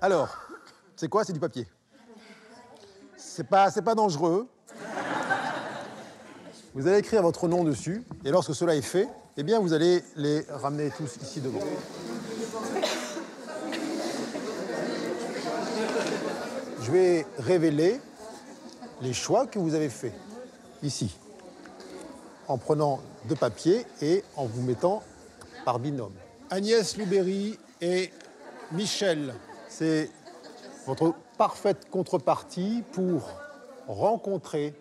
Alors, c'est quoi? C'est du papier. C'est pas, pas dangereux. Vous allez écrire votre nom dessus, et lorsque cela est fait, eh bien, vous allez les ramener tous ici devant. Je vais révéler les choix que vous avez faits ici, en prenant deux papiers et en vous mettant par binôme. Agnès Louberry et Michel, c'est votre parfaite contrepartie pour rencontrer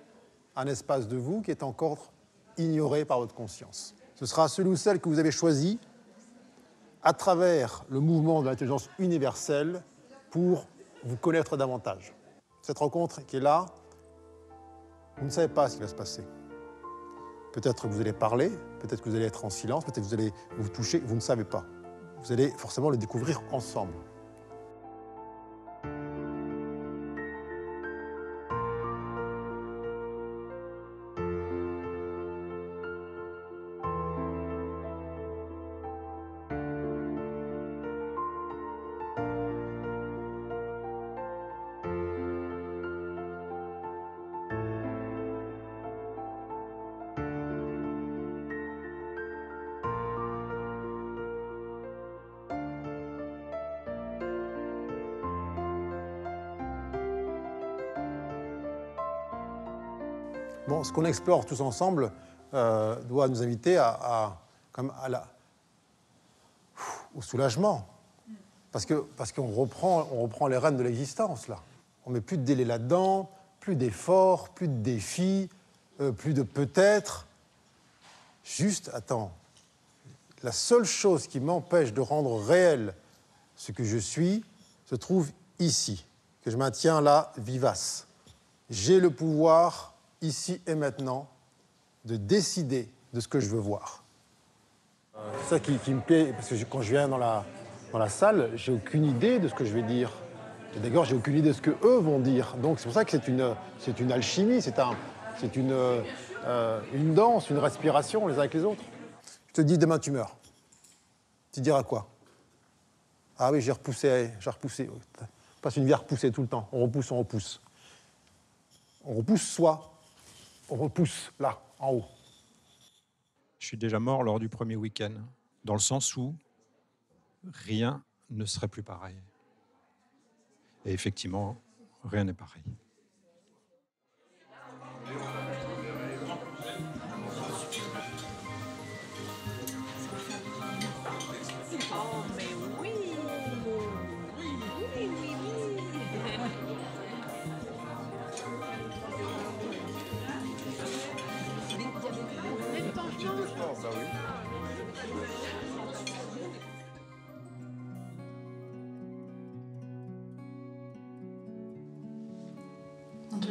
un espace de vous qui est encore ignoré par votre conscience. Ce sera celui ou celle que vous avez choisi à travers le mouvement de l'intelligence universelle pour vous connaître davantage. Cette rencontre qui est là, vous ne savez pas ce qui va se passer. Peut-être que vous allez parler, peut-être que vous allez être en silence, peut-être que vous allez vous toucher, vous ne savez pas. Vous allez forcément le découvrir ensemble. Qu'on explore tous ensemble euh, doit nous inviter à, comme à la- au soulagement. Parce que parce qu'on reprend, on reprend les rênes de l'existence, là. On met plus de délai là-dedans, plus d'efforts, plus de défis, euh, plus de peut-être. Juste, attends, la seule chose qui m'empêche de rendre réel ce que je suis se trouve ici, que je maintiens là vivace. J'ai le pouvoir, ici et maintenant, de décider de ce que je veux voir. C'est ça qui, qui me plaît, parce que je- quand je viens dans la, dans la salle, j'ai aucune idée de ce que je vais dire. Et D'ailleurs, j'ai aucune idée de ce que eux vont dire. Donc c'est pour ça que c'est une, c'est une alchimie, c'est un, c'est une, euh, une danse, une respiration les uns avec les autres. Je te dis demain tu meurs. Tu diras quoi? Ah oui, j'ai repoussé, j'ai repoussé. On passe une vie à repousser tout le temps. On repousse, on repousse. On repousse soi. Repousse là, en haut. Je suis déjà mort lors du premier week-end, dans le sens où rien ne serait plus pareil. Et effectivement, rien n'est pareil.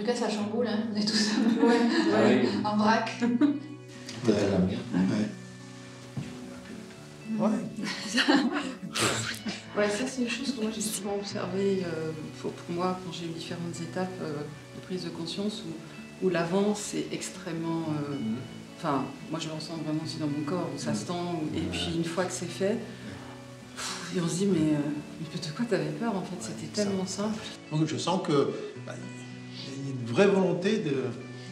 Les cas, ça chamboule, hein. on est tous Ouais, ouais. en vrac. Ouais, ça c'est une chose que moi j'ai souvent observé euh, pour, pour moi quand j'ai eu différentes étapes euh, de prise de conscience où, où l'avant c'est extrêmement. euh, Enfin, moi je le ressens vraiment aussi dans mon corps où ça se tend. où- Et puis une fois que c'est fait, pff, et on se dit mais, euh, mais de quoi t'avais peur en fait? C'était tellement simple. Donc je sens que bah, vraie volonté de-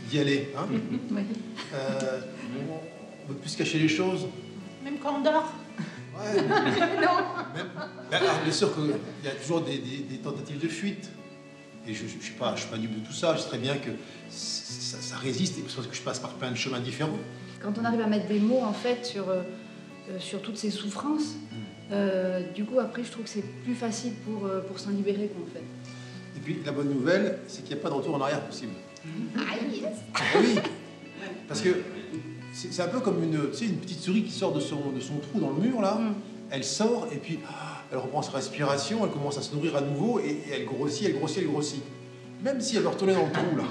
d'y aller. hein. Oui. Euh, on ne veut plus se cacher les choses. Même quand on dort. Ouais. non. Ben, alors, bien sûr qu'il y a toujours des, des- des tentatives de fuite. Et je ne suis, pas, je suis pas de tout ça. Je sais très bien que ça, ça résiste et parce que je passe par plein de chemins différents. Quand on arrive à mettre des mots en fait sur, euh, euh, sur toutes ces souffrances, euh, du coup après je trouve que c'est plus facile pour, pour s'en libérer quoi, en fait. Et puis la bonne nouvelle, c'est qu'il n'y a pas de retour en arrière possible. Ah yes Ah oui Parce que c'est un peu comme une, tu sais, une petite souris qui sort de son, de son trou dans le mur là. Elle sort et puis ah, elle reprend sa respiration, elle commence à se nourrir à nouveau et, et elle grossit, elle grossit, elle grossit. Même si elle veut retourner dans le trou là.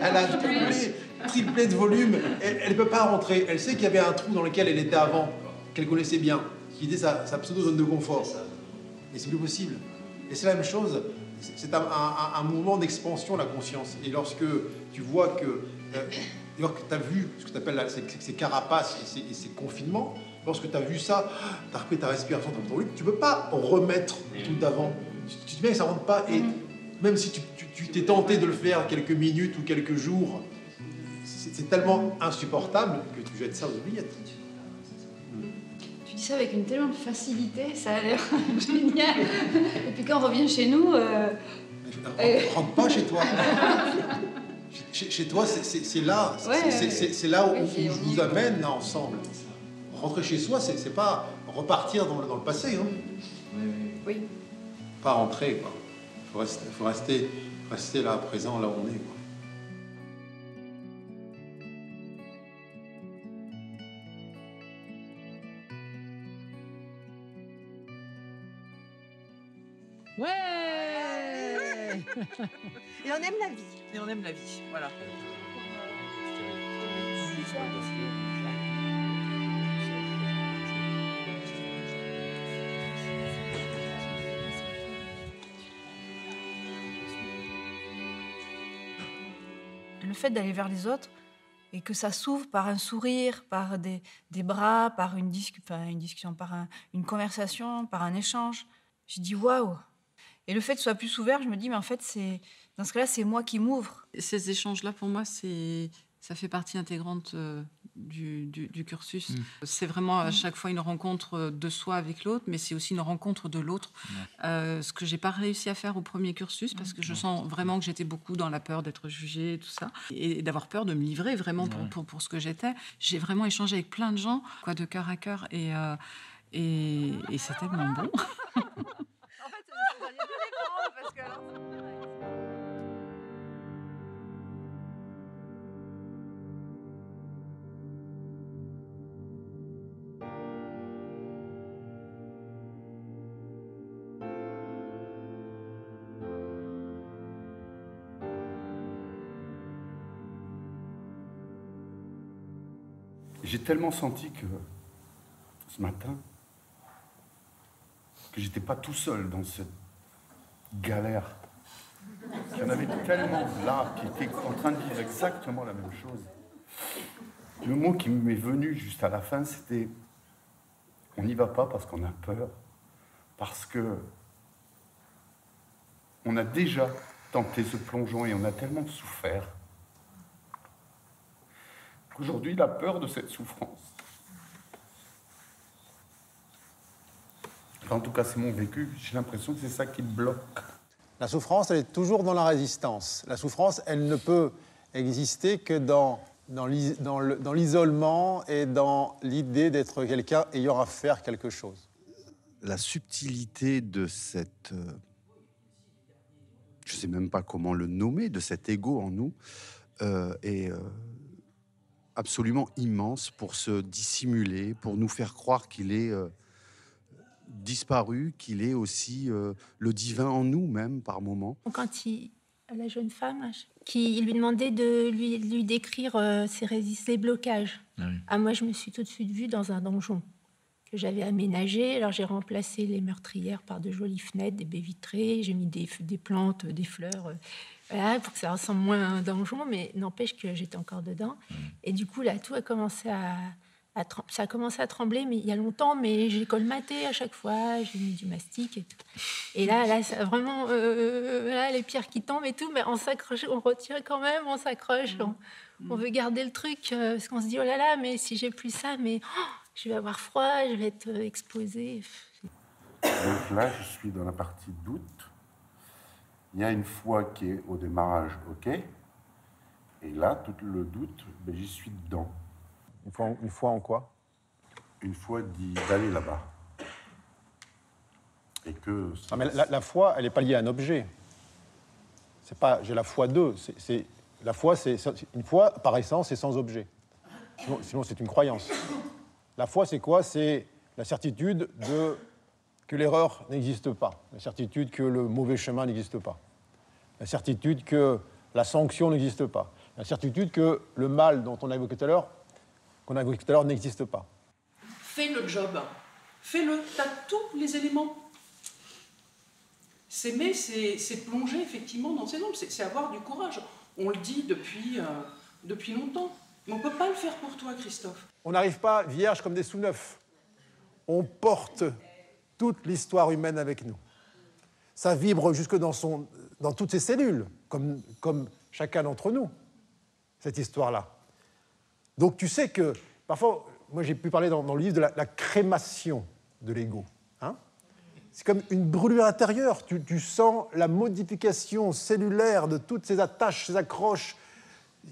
elle a triplé, triplé de volume, elle ne peut pas rentrer. Elle sait qu'il y avait un trou dans lequel elle était avant, qu'elle connaissait bien, qui était sa, sa pseudo-zone de confort. Et c'est plus possible. Et c'est la même chose. C'est- un, un- un mouvement d'expansion, la conscience. Et lorsque tu vois que, euh, lorsque tu as vu ce que tu appelles ces, ces carapaces et ces, et ces confinements, lorsque tu as vu ça, tu as repris ta respiration, tu as tu ne peux pas remettre tout d'avant. Tu, tu te dis bien que ça ne rentre pas. Et même si tu t'es tenté de le faire quelques minutes ou quelques jours, c'est c'est tellement insupportable que tu jettes ça aux oubliettes. Ça avec une tellement de facilité, ça a l'air génial. Et puis quand on revient chez nous, euh, euh, rentre pas chez toi. Chez, chez toi, c'est- là, c'est- Ouais, là où, je vous amène là ensemble. Rentrer chez soi, c'est pas repartir dans le, dans le passé. Hein. Oui. Pas rentrer. Quoi. Faut rester, faut rester, rester là, présent, là où on est. Quoi. Ouais Et on aime la vie. Et on aime la vie, voilà. le fait d'aller vers les autres et que ça s'ouvre par un sourire, par des, des bras, par une, discu- enfin, une discussion, par un- une conversation, par un échange, je dis waouh. Et le fait que ce soit plus ouvert, je me dis mais en fait c'est dans ce cas-là c'est moi qui m'ouvre. Ces échanges-là, pour moi, c'est ça fait partie intégrante euh, du, du- du cursus. Mm. C'est vraiment à Mm. chaque fois une rencontre euh, de soi avec l'autre, mais c'est aussi une rencontre de l'autre. Euh, ce que j'ai pas réussi à faire au premier cursus, parce que je sens vraiment que j'étais beaucoup dans la peur d'être jugée et tout ça, et d'avoir peur de me livrer vraiment pour, pour, pour ce que j'étais. J'ai vraiment échangé avec plein de gens, quoi, de cœur à cœur, et, euh, et, et c'est tellement bon. tellement senti que ce matin, que j'étais pas tout seul dans cette galère. Qu'il y en avait tellement là qui étaient en train de vivre exactement la même chose. Le mot qui m'est venu juste à la fin, c'était on n'y va pas parce qu'on a peur, parce que on a déjà tenté ce plongeon et on a tellement souffert qu'aujourd'hui, la peur de cette souffrance, en tout cas c'est mon vécu, j'ai l'impression que c'est ça qui me bloque. La souffrance, elle est toujours dans la résistance. La souffrance, elle ne peut exister que dans, dans l'is- dans le- dans l'isolement et dans l'idée d'être quelqu'un ayant à faire quelque chose. la subtilité de cette, euh, je sais même pas comment le nommer, de cet ego en nous, euh, est euh, absolument immense pour se dissimuler, pour nous faire croire qu'il est euh, disparu, qu'il est aussi euh, le divin en nous même par moments. Quand il, la jeune femme qui lui demandait de lui, lui décrire euh, ses, résist- ses blocages. Ah, moi, je me suis tout de suite vue dans un donjon que j'avais aménagé. Alors, j'ai remplacé les meurtrières par de jolies fenêtres, des baies vitrées. J'ai mis des, plantes, des fleurs, euh, voilà, pour que ça ressemble moins à un donjon, mais n'empêche que j'étais encore dedans. Et du coup, là, tout a commencé à, à trem- ça a commencé à trembler, mais il y a longtemps, mais j'ai colmaté à chaque fois, j'ai mis du mastic et tout. Et là, là, ça, vraiment, euh, là, les pierres qui tombent et tout, mais on s'accroche, on retire quand même, on s'accroche, on, on veut garder le truc, euh, parce qu'on se dit, oh là là, mais si j'ai plus ça, mais oh, je vais avoir froid, je vais être euh, exposée. Donc là, je suis dans la partie doute. Il y a une foi qui est au démarrage, ok? Et là, tout le doute, ben, j'y suis dedans. Une fois, une fois en quoi? Une foi d'y- d'aller là-bas. Et que. Non, mais la, la foi, elle n'est pas liée à un objet. C'est pas, j'ai la foi d'eux. C'est, la foi, c'est c'est- une foi par essence, c'est sans objet. Sinon, sinon, c'est une croyance. La foi, c'est quoi? C'est la certitude de que l'erreur n'existe pas, la certitude que le mauvais chemin n'existe pas, la certitude que la sanction n'existe pas, la certitude que le mal dont on a évoqué tout à l'heure, qu'on a évoqué tout à l'heure, n'existe pas. Fais le job. Fais-le. Tu as tous les éléments. S'aimer, c'est c'est plonger effectivement dans ses ombres. C'est c'est avoir du courage. On le dit depuis, euh, depuis longtemps. Mais on ne peut pas le faire pour toi, Christophe. On n'arrive pas vierge comme des sous-neufs. On porte toute l'histoire humaine avec nous. Ça vibre jusque dans, son, dans toutes ses cellules, comme, comme chacun d'entre nous, cette histoire-là. Donc tu sais que, parfois, moi j'ai pu parler dans, le livre de la, crémation de l'ego. hein. C'est comme une brûlure intérieure. Tu, sens la modification cellulaire de toutes ces attaches, ces accroches.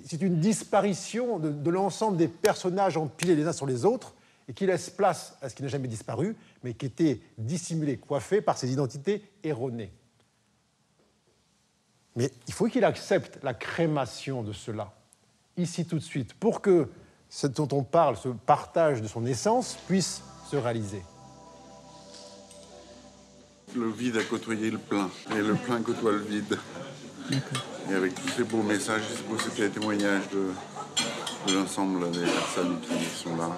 C'est une disparition de l'ensemble des personnages empilés les uns sur les autres et qui laisse place à ce qui n'a jamais disparu, mais qui était dissimulé, coiffé par ces identités erronées. Mais il faut qu'il accepte la crémation de cela, ici tout de suite, pour que ce dont on parle, ce partage de son essence, puisse se réaliser. Le vide a côtoyé le plein, et le plein côtoie le vide. Et avec tous ces beaux messages, ces beaux ces témoignages de, de l'ensemble des personnes qui sont là.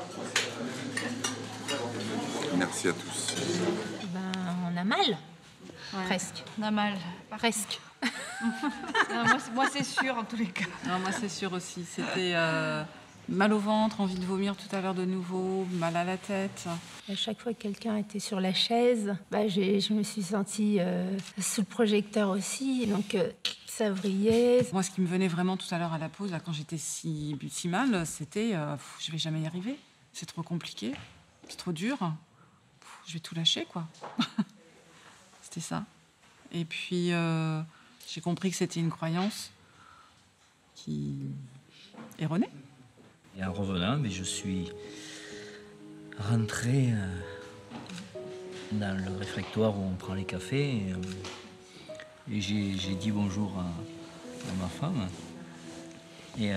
Merci à tous. Ben, on a mal. Presque. On a mal. Presque. Non, moi, c'est- moi, c'est sûr en tous les cas. Non, moi, c'est sûr aussi. C'était euh, mal au ventre, envie de vomir tout à l'heure de nouveau, mal à la tête. À chaque fois que quelqu'un était sur la chaise, bah, j'ai- je me suis sentie euh, sous le projecteur aussi. Donc euh, ça vrillait. Moi, ce qui me venait vraiment tout à l'heure à la pause, là, quand j'étais si, si mal, c'était euh, pff, je vais jamais y arriver. C'est trop compliqué, c'est trop dur. Je vais tout lâcher, quoi. c'était ça. Et puis, euh, j'ai compris que c'était une croyance qui erronée. Et en revenant, mais je suis rentré euh, dans le réfectoire où on prend les cafés et, euh, j'ai dit bonjour à, ma femme. Et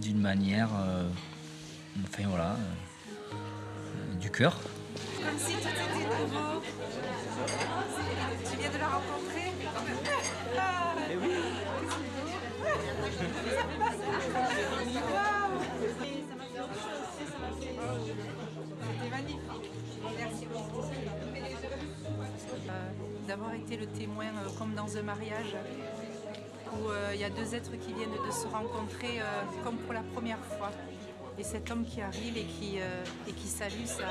d'une manière, enfin voilà, du cœur. Comme si tout était nouveau. Tu viens de la rencontrer oui. C'était magnifique. Merci beaucoup. Euh, D'avoir été le témoin, euh, comme dans un mariage, où euh, il y a deux êtres qui viennent de se rencontrer euh, comme pour la première fois. Et cet homme qui arrive et qui, euh, et qui salue sa,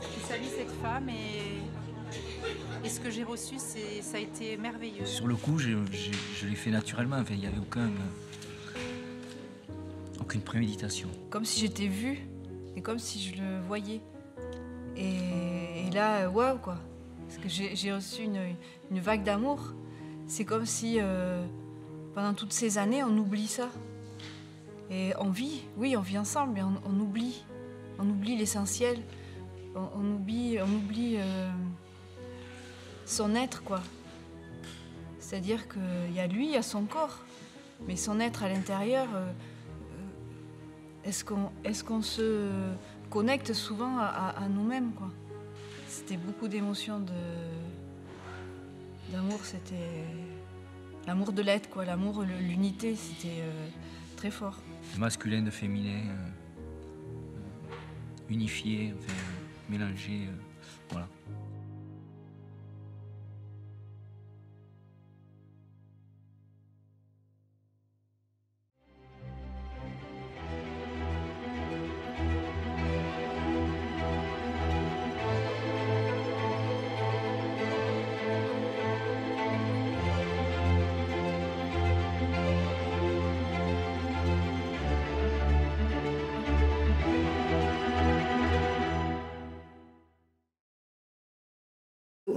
qui salue cette femme et, et ce que j'ai reçu, c'est, ça a été merveilleux. Sur le coup, je l'ai fait naturellement, enfin, il n'y avait aucun, euh, aucune préméditation. Comme si j'étais vue et comme si je le voyais. Et, et là, waouh quoi. Parce que j'ai j'ai reçu une, une vague d'amour. C'est comme si euh, pendant toutes ces années, on oublie ça. Et on vit, oui, on vit ensemble, mais on, oublie. On oublie l'essentiel. On, oublie, on oublie euh, son être, quoi. C'est-à-dire qu'il y a lui, il y a son corps. Mais son être à l'intérieur, euh, est-ce qu'on est se connecte souvent à, nous-mêmes quoi? C'était beaucoup d'émotions, d'amour, c'était l'amour de l'être quoi, l'amour, l'unité, c'était euh, très fort. Masculin de féminin, euh, unifié, enfin, euh, mélangé,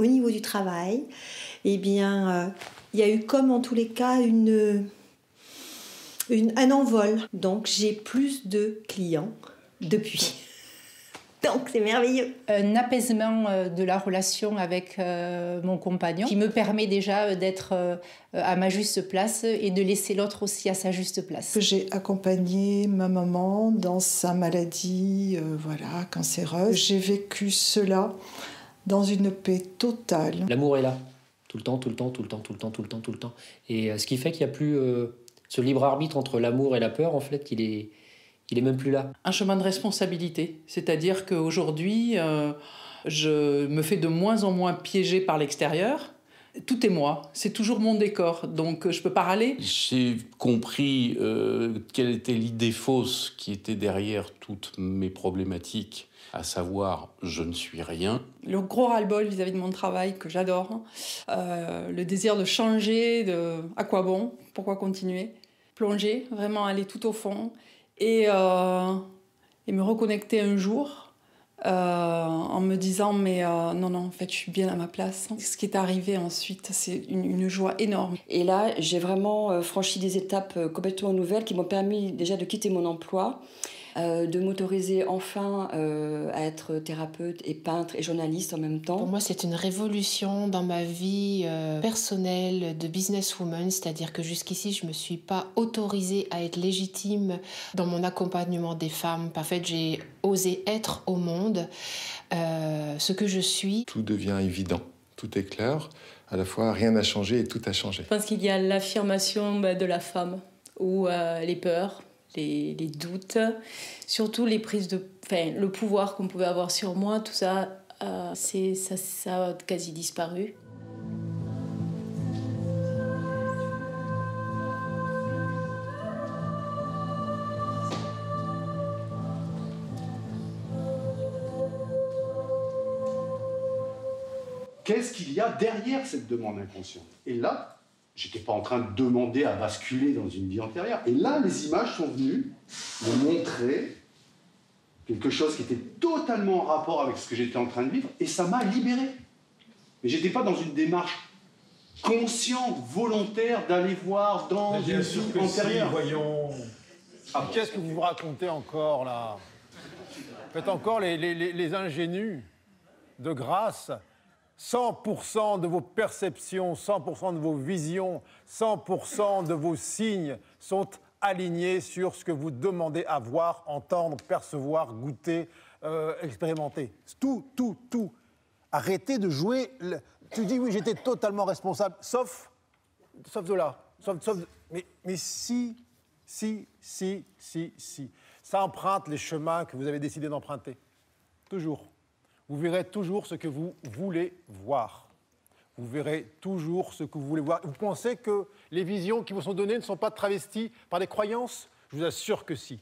au niveau du travail, eh bien, euh, il y a eu comme en tous les cas une, une, un envol. Donc j'ai plus de clients depuis. Donc c'est merveilleux. Un apaisement euh, de la relation avec euh, mon compagnon qui me permet déjà d'être à ma juste place et de laisser l'autre aussi à sa juste place. J'ai accompagné ma maman dans sa maladie voilà, cancéreuse. J'ai vécu cela dans une paix totale. L'amour est là, tout le temps, tout le temps, tout le temps, tout le temps, tout le temps, tout le temps. Et ce qui fait qu'il n'y a plus ce libre arbitre entre l'amour et la peur, en fait, il est il est même plus là. Un chemin de responsabilité, c'est-à-dire qu'aujourd'hui, euh, je me fais de moins en moins piéger par l'extérieur. Tout est moi, c'est toujours mon décor, donc je peux pas râler. J'ai compris euh, quelle était l'idée fausse qui était derrière toutes mes problématiques, à savoir je ne suis rien. Le gros ras-le-bol vis-à-vis de mon travail que j'adore, euh, le désir de changer, de à quoi bon, pourquoi continuer, plonger, vraiment aller tout au fond et, euh, et me reconnecter un jour euh, en me disant mais euh, non non en fait je suis bien à ma place. Ce qui est arrivé ensuite c'est une, une, joie énorme. Et là j'ai vraiment franchi des étapes complètement nouvelles qui m'ont permis déjà de quitter mon emploi euh, de m'autoriser enfin euh, à être thérapeute et peintre et journaliste en même temps. Pour moi, c'est une révolution dans ma vie euh, personnelle de businesswoman, c'est-à-dire que jusqu'ici, je ne me suis pas autorisée à être légitime dans mon accompagnement des femmes. En fait, j'ai osé être au monde ce que je suis. Tout devient évident, tout est clair. À la fois, rien n'a changé et tout a changé. Je pense qu'il y a l'affirmation bah, de la femme ou les peurs, les, doutes, surtout les prises de, enfin, le pouvoir qu'on pouvait avoir sur moi, tout ça, euh, c'est ça, ça a quasi disparu. Qu'est-ce qu'il y a derrière cette demande inconsciente? Et là, J'étais pas en train de demander à basculer dans une vie antérieure. Et là, les images sont venues me montrer quelque chose qui était totalement en rapport avec ce que j'étais en train de vivre, et ça m'a libéré. Mais j'étais pas dans une démarche consciente, volontaire d'aller voir dans une vie antérieure. voyons. Ah, Qu'est-ce que vous vous racontez encore là? Faites encore les, les, les ingénus de grâce. 100% de vos perceptions, 100% de vos visions, 100% de vos signes sont alignés sur ce que vous demandez à voir, entendre, percevoir, goûter, euh, expérimenter. Tout, tout, tout. Arrêtez de jouer. Tu dis oui, j'étais totalement responsable, sauf, sauf de là. Sauf Mais, mais si, si, si, si, si. Ça emprunte les chemins que vous avez décidé d'emprunter. Toujours vous verrez toujours ce que vous voulez voir. Vous verrez toujours ce que vous voulez voir. Vous pensez que les visions qui vous sont données ne sont pas travesties par des croyances? Je vous assure que si.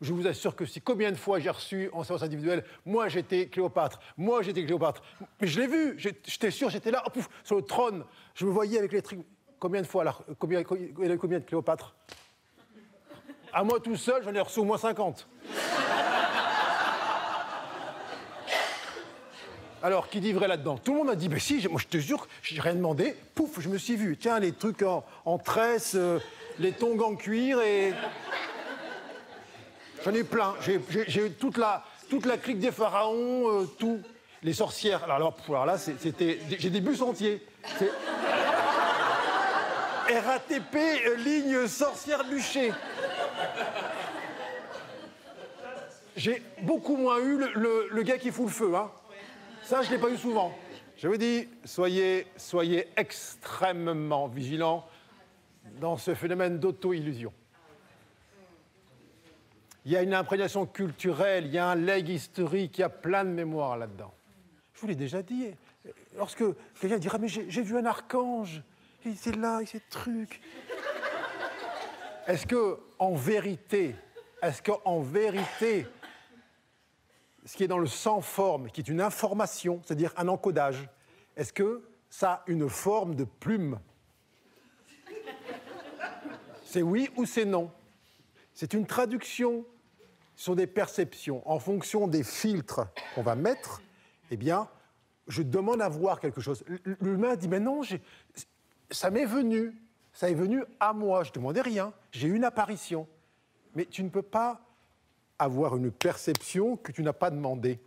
Je vous assure que si. Combien de fois j'ai reçu en séance individuelle Moi, j'étais Cléopâtre. Moi, j'étais Cléopâtre. Mais je l'ai vu. J'étais sûr, j'étais là, oh, sur le trône. Je me voyais avec les trucs. Combien de fois alors combien, combien de Cléopâtre? À moi tout seul, j'en ai reçu au moins 50. Alors, qui dit vrai là-dedans? Tout le monde m'a dit, mais si, moi je te jure, j'ai rien demandé. Pouf, je me suis vu. Tiens, les trucs en, tresse, euh, les tongs en cuir et. J'en ai plein. J'ai eu toute la, toute clique des pharaons, euh, tout. Les sorcières. Alors, alors, là, c'était. J'ai des bus entiers. RATP, euh, ligne sorcière bûcher. J'ai beaucoup moins eu le, le gars qui fout le feu, hein. Ça, je ne l'ai pas eu souvent. Je vous dis, soyez, soyez extrêmement vigilants dans ce phénomène d'auto-illusion. Il y a une imprégnation culturelle, il y a un leg historique, il y a plein de mémoire là-dedans. Je vous l'ai déjà dit. Lorsque quelqu'un dira Mais j'ai vu un archange, il était là, il ces trucs. Est-ce que, en vérité, est-ce qu'en vérité, ce qui est dans le sans forme, qui est une information, c'est-à-dire un encodage, est-ce que ça a une forme de plume C'est oui ou c'est non C'est une traduction sur des perceptions. En fonction des filtres qu'on va mettre, eh bien, je demande à voir quelque chose. L'humain dit, mais non, ça m'est venu, ça est venu à moi, je ne demandais rien, j'ai eu une apparition. Mais tu ne peux pas avoir une perception que tu n'as pas demandé.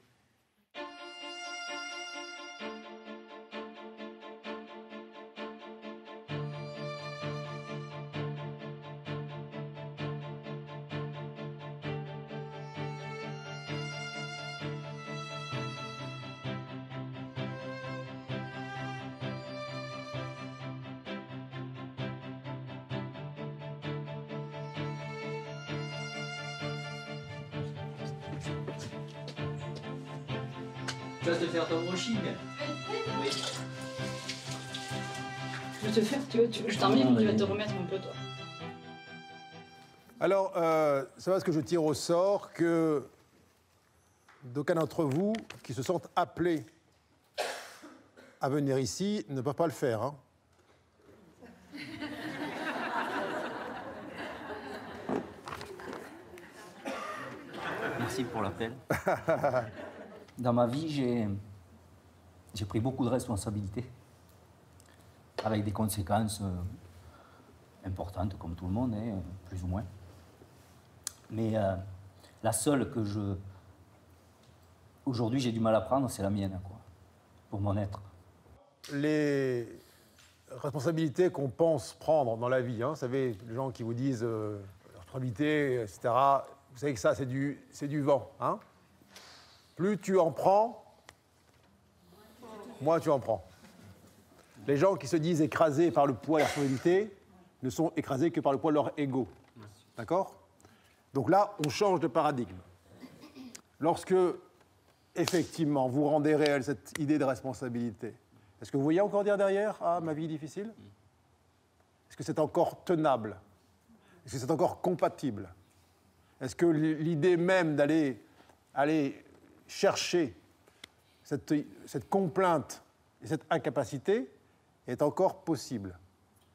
Vas te remettre un peu toi. Alors, euh, c'est parce que je tire au sort que d'aucuns d'entre vous qui se sentent appelés à venir ici ne peuvent pas le faire. hein. Merci pour l'appel. Dans ma vie, j'ai, j'ai pris beaucoup de responsabilités, avec des conséquences euh, importantes, comme tout le monde, hein, plus ou moins. Mais euh, la seule que je. Aujourd'hui, j'ai du mal à prendre, c'est la mienne, quoi, pour mon être. les responsabilités qu'on pense prendre dans la vie. hein. Vous savez, les gens qui vous disent euh, responsabilité, etc. Vous savez que ça, c'est du, c'est du vent. hein. Plus tu en prends, moins tu en prends. Les gens qui se disent écrasés par le poids de la responsabilité ne sont écrasés que par le poids de leur ego. D'accord? Donc là, on change de paradigme. Lorsque, effectivement, vous rendez réelle cette idée de responsabilité, est-ce que vous voyez encore dire derrière Ah, ma vie est difficile? Est-ce que c'est encore tenable? Est-ce que c'est encore compatible? Est-ce que l'idée même d'aller aller chercher cette complainte et cette incapacité est encore possible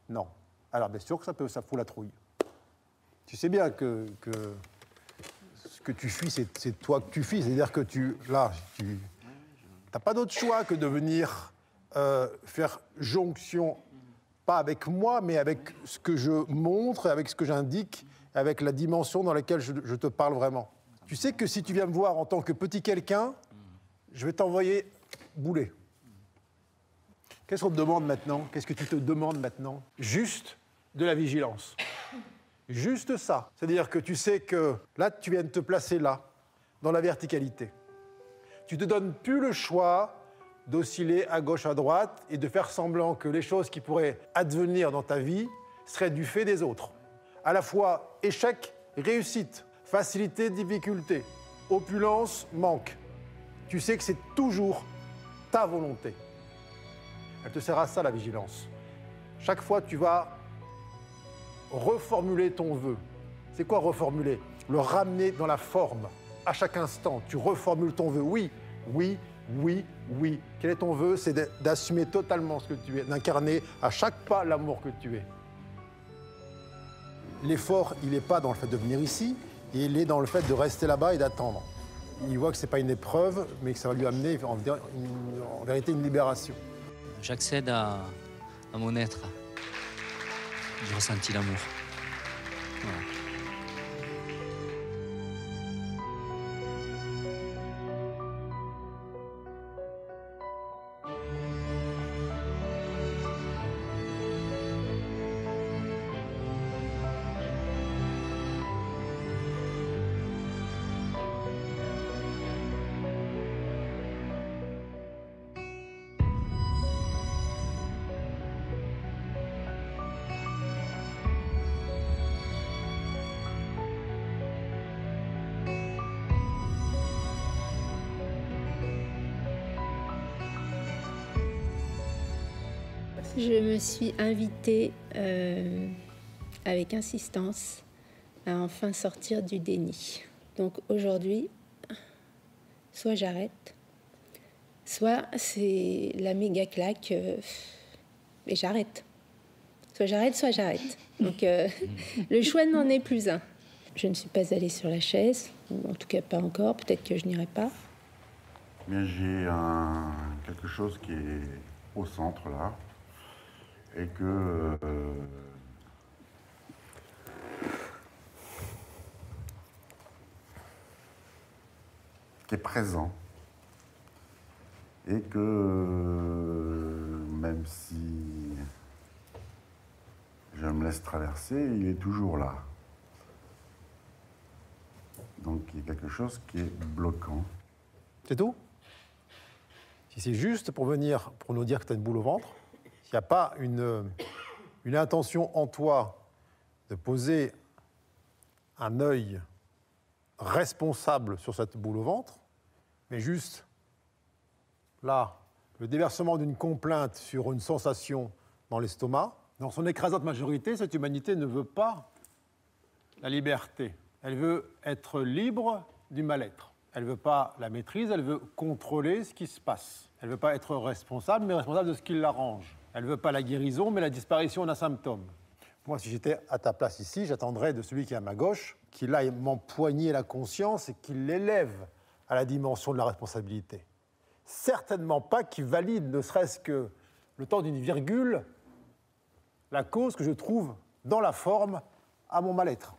Non. Alors, bien sûr que ça, peut, ça fout la trouille. Tu sais bien que, ce que tu fuis, c'est c'est toi que tu fuis. C'est-à-dire que tu. Là, tu n'as pas d'autre choix que de venir euh, faire jonction, pas avec moi, mais avec ce que je montre, avec ce que j'indique, avec la dimension dans laquelle je, je te parle vraiment. Tu sais que si tu viens me voir en tant que petit quelqu'un, je vais t'envoyer bouler. Qu'est-ce qu'on te demande maintenant? Qu'est-ce que tu te demandes maintenant? Juste de la vigilance. Juste ça. C'est-à-dire que tu sais que là, tu viens de te placer là, dans la verticalité. Tu te donnes plus le choix d'osciller à gauche, à droite et de faire semblant que les choses qui pourraient advenir dans ta vie seraient du fait des autres. À la fois échec, réussite, facilité, difficulté, opulence, manque. Tu sais que c'est toujours ta volonté. Elle te sert à ça, la vigilance. Chaque fois, tu vas reformuler ton vœu. C'est quoi reformuler? Le ramener dans la forme. À chaque instant, tu reformules ton vœu. Oui, oui, oui, oui. Quel est ton vœu? C'est d'assumer totalement ce que tu es, d'incarner à chaque pas l'amour que tu es. L'effort, il n'est pas dans le fait de venir ici, il est dans le fait de rester là-bas et d'attendre. Il voit que ce n'est pas une épreuve, mais que ça va lui amener en, en vérité une libération. J'accède à, mon être. J'ai ressenti l'amour. Suis invitée euh, avec insistance à enfin sortir du déni. Donc aujourd'hui, soit j'arrête, soit c'est la méga claque euh, et j'arrête. Soit j'arrête, soit j'arrête. Donc euh, le choix n'en est plus un. Je ne suis pas allée sur la chaise, en tout cas pas encore, peut-être que je n'irai pas. Bien, j'ai quelque chose qui est au centre là, et que euh, qui est présent, et que euh, même si je me laisse traverser, il est toujours là. Donc il y a quelque chose qui est bloquant. C'est tout? Si c'est juste pour venir, pour nous dire que tu as une boule au ventre, n'y a pas une, une intention en toi de poser un œil responsable sur cette boule au ventre, mais juste là, le déversement d'une complainte sur une sensation dans l'estomac, dans son écrasante majorité, cette humanité ne veut pas la liberté. Elle veut être libre du mal-être. Elle ne veut pas la maîtrise, elle veut contrôler ce qui se passe. Elle ne veut pas être responsable, mais responsable de ce qui l'arrange. Elle ne veut pas la guérison, mais la disparition d'un symptôme. Moi, si j'étais à ta place ici, j'attendrais de celui qui est à ma gauche qu'il aille m'empoigner la conscience et qu'il l'élève à la dimension de la responsabilité. Certainement pas qu'il valide, ne serait-ce que le temps d'une virgule, la cause que je trouve dans la forme à mon mal-être.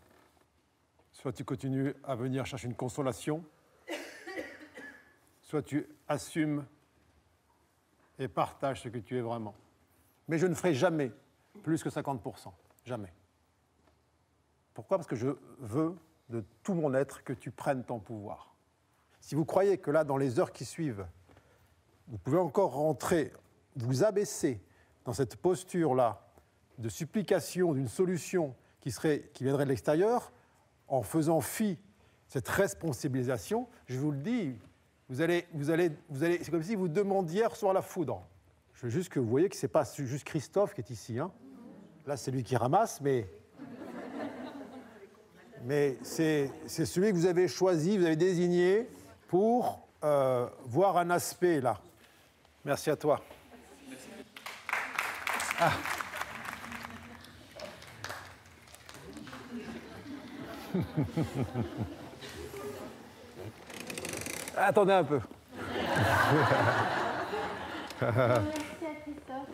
Soit tu continues à venir chercher une consolation, soit tu assumes et partages ce que tu es vraiment. Mais je ne ferai jamais plus que 50%. Jamais. Pourquoi? Parce que je veux de tout mon être que tu prennes ton pouvoir. Si vous croyez que là, dans les heures qui suivent, vous pouvez encore rentrer, vous abaisser dans cette posture-là de supplication d'une solution qui, serait, qui viendrait de l'extérieur, en faisant fi cette responsabilisation, je vous le dis, vous allez, vous allez, vous allez, c'est comme si vous demandiez à recevoir la foudre. Je veux juste que vous voyez que ce n'est pas juste Christophe qui est ici. Hein. Là, c'est lui qui ramasse, mais, mais c'est, celui que vous avez choisi, vous avez désigné pour euh, voir un aspect là. Merci à toi. Ah. Attendez un peu. Merci à Christophe,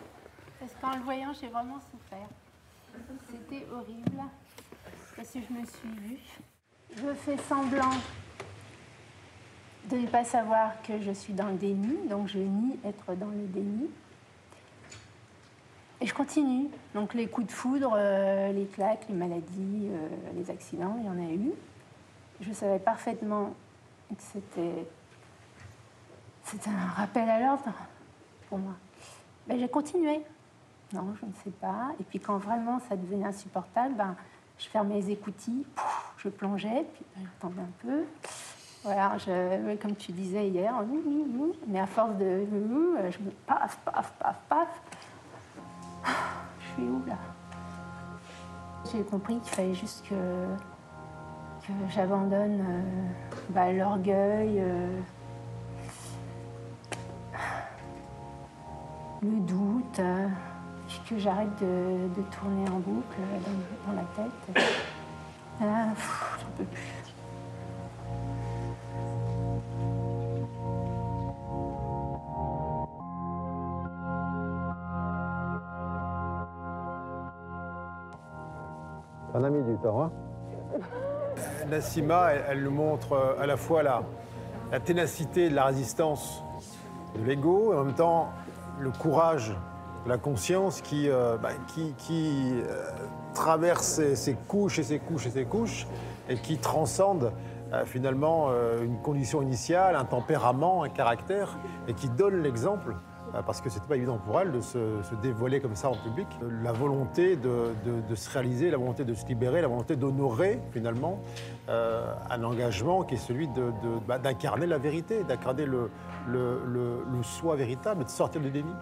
parce qu'en le voyant, j'ai vraiment souffert. C'était horrible, parce que je me suis vue. Je fais semblant de ne pas savoir que je suis dans le déni, donc je nie être dans le déni. Et je continue. Donc les coups de foudre, euh, les claques, les maladies, euh, les accidents, il y en a eu. Je savais parfaitement que c'était c'était un rappel à l'ordre pour moi. Mais j'ai continué. Non, je ne sais pas. Et puis quand vraiment ça devenait insupportable, ben, je fermais les écoutilles, je plongeais, puis ben, j'attendais un peu. Voilà, comme tu disais hier, mais à force de... Je me paf, paf, paf, paf. Je suis où là? J'ai compris qu'il fallait juste que, j'abandonne euh, bah, l'orgueil, euh, le doute, euh, que j'arrête de, de tourner en boucle dans, dans la tête. Là, pff, j'en peux plus. Un ami du temps, hein Nassima, elle, elle nous montre euh, à la fois la, la ténacité de la résistance de l'ego et en même temps le courage la conscience qui, euh, bah, euh, traverse ses couches et ses couches et ses couches et qui transcende euh, finalement une condition initiale, un tempérament, un caractère et qui donne l'exemple parce que c'était pas évident pour elle de se, dévoiler comme ça en public. La volonté de, se réaliser, la volonté de se libérer, la volonté d'honorer finalement un engagement qui est celui bah, d'incarner la vérité, d'incarner le- le soi véritable, de sortir du déni.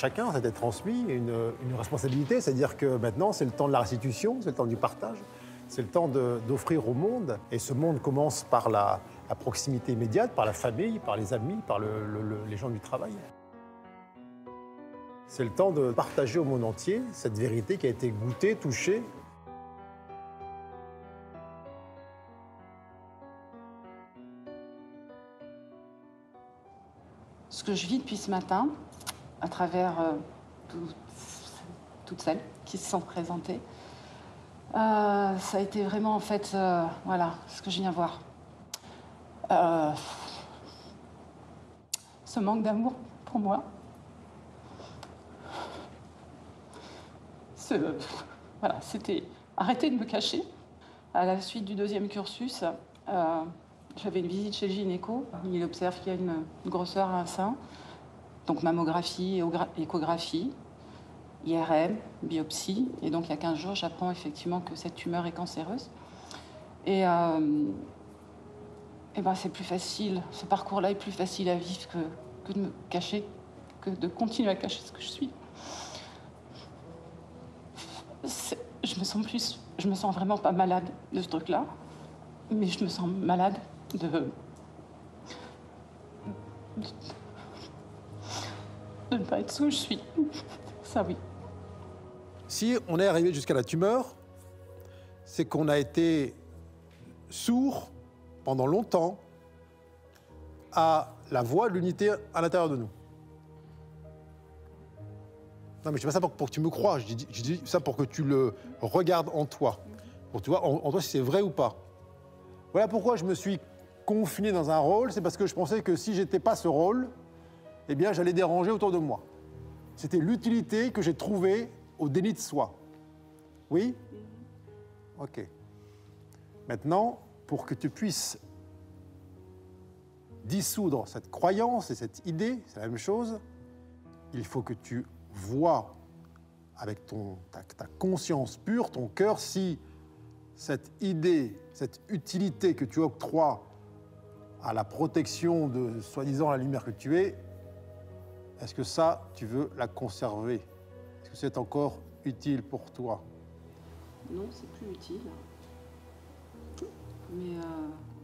Chacun, été transmis, une, responsabilité, c'est-à-dire que maintenant c'est le temps de la restitution, c'est le temps du partage, c'est le temps d'offrir au monde. Et ce monde commence par la, proximité immédiate, par la famille, par les amis, par le- le- le- les gens du travail. C'est le temps de partager au monde entier cette vérité qui a été goûtée, touchée. ce que je vis depuis ce matin, à travers euh, tout- toutes celles qui se sont présentées, euh, ça a été vraiment en fait, euh, voilà, ce que je viens voir. Ce manque d'amour pour moi. Voilà, c'était arrêter de me cacher. À la suite du deuxième cursus, j'avais une visite chez le gynéco. Il observe qu'il y a une, une grosseur à un sein. Donc mammographie, échographie, IRM, biopsie. Et donc il y a 15 jours, j'apprends effectivement que cette tumeur est cancéreuse. Et, euh, eh ben, c'est plus facile, ce parcours-là est plus facile à vivre que, que de me cacher, que de continuer à cacher ce que je suis. Je me sens plus, je me sens vraiment pas malade de ce truc-là, mais je me sens malade de, de, de ne pas être où je suis. Ça oui. Si on est arrivé jusqu'à la tumeur, c'est qu'on a été sourd pendant longtemps à la voix de l'unité à l'intérieur de nous. Non, mais je dis pas ça pour, que tu me crois, je dis, ça pour que tu le regardes en toi. Pour que tu vois en toi si c'est vrai ou pas. Voilà pourquoi je me suis confiné dans un rôle, c'est parce que je pensais que si j'étais pas ce rôle, eh bien j'allais déranger autour de moi. C'était l'utilité que j'ai trouvée au déni de soi. Oui? Ok. Maintenant, pour que tu puisses dissoudre cette croyance et cette idée, c'est la même chose, il faut que tu vois avec ton, ta, ta conscience pure, ton cœur, si cette idée, cette utilité que tu octroies à la protection de soi-disant la lumière que tu es, est-ce que ça, tu veux la conserver? Est-ce que c'est encore utile pour toi? Non, c'est plus utile. Mais euh,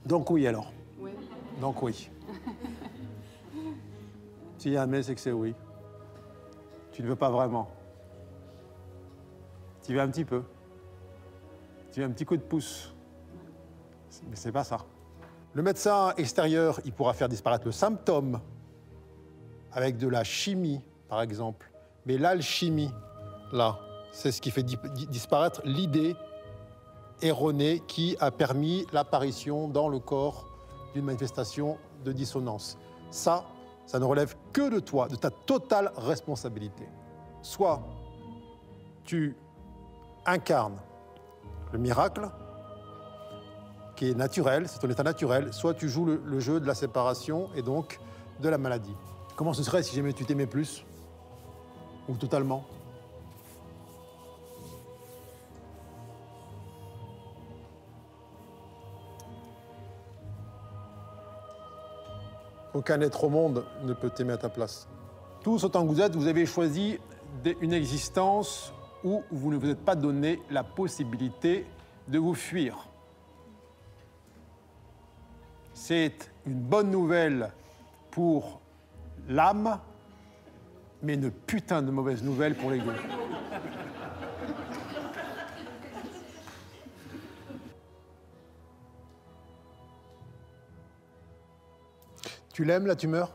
Donc oui alors. ouais. Donc oui. S'il y a un mais, c'est que c'est oui. Tu ne veux pas vraiment. Tu veux un petit peu. Tu veux un petit coup de pouce. Mais c'est pas ça. Le médecin extérieur, il pourra faire disparaître le symptôme avec de la chimie, par exemple. Mais l'alchimie, là, c'est ce qui fait di- di- disparaître l'idée erronée qui a permis l'apparition dans le corps d'une manifestation de dissonance. Ça, ça ne relève que de toi, de ta totale responsabilité. Soit tu incarnes le miracle, qui est naturel, c'est ton état naturel, soit tu joues le, le jeu de la séparation et donc de la maladie. Comment ce serait si jamais tu t'aimais plus Ou totalement? Aucun être au monde ne peut t'aimer à ta place. Tous autant que vous êtes, vous avez choisi une existence où vous ne vous êtes pas donné la possibilité de vous fuir. C'est une bonne nouvelle pour l'âme, mais une putain de mauvaise nouvelle pour l'ego. Tu l'aimes, la tumeur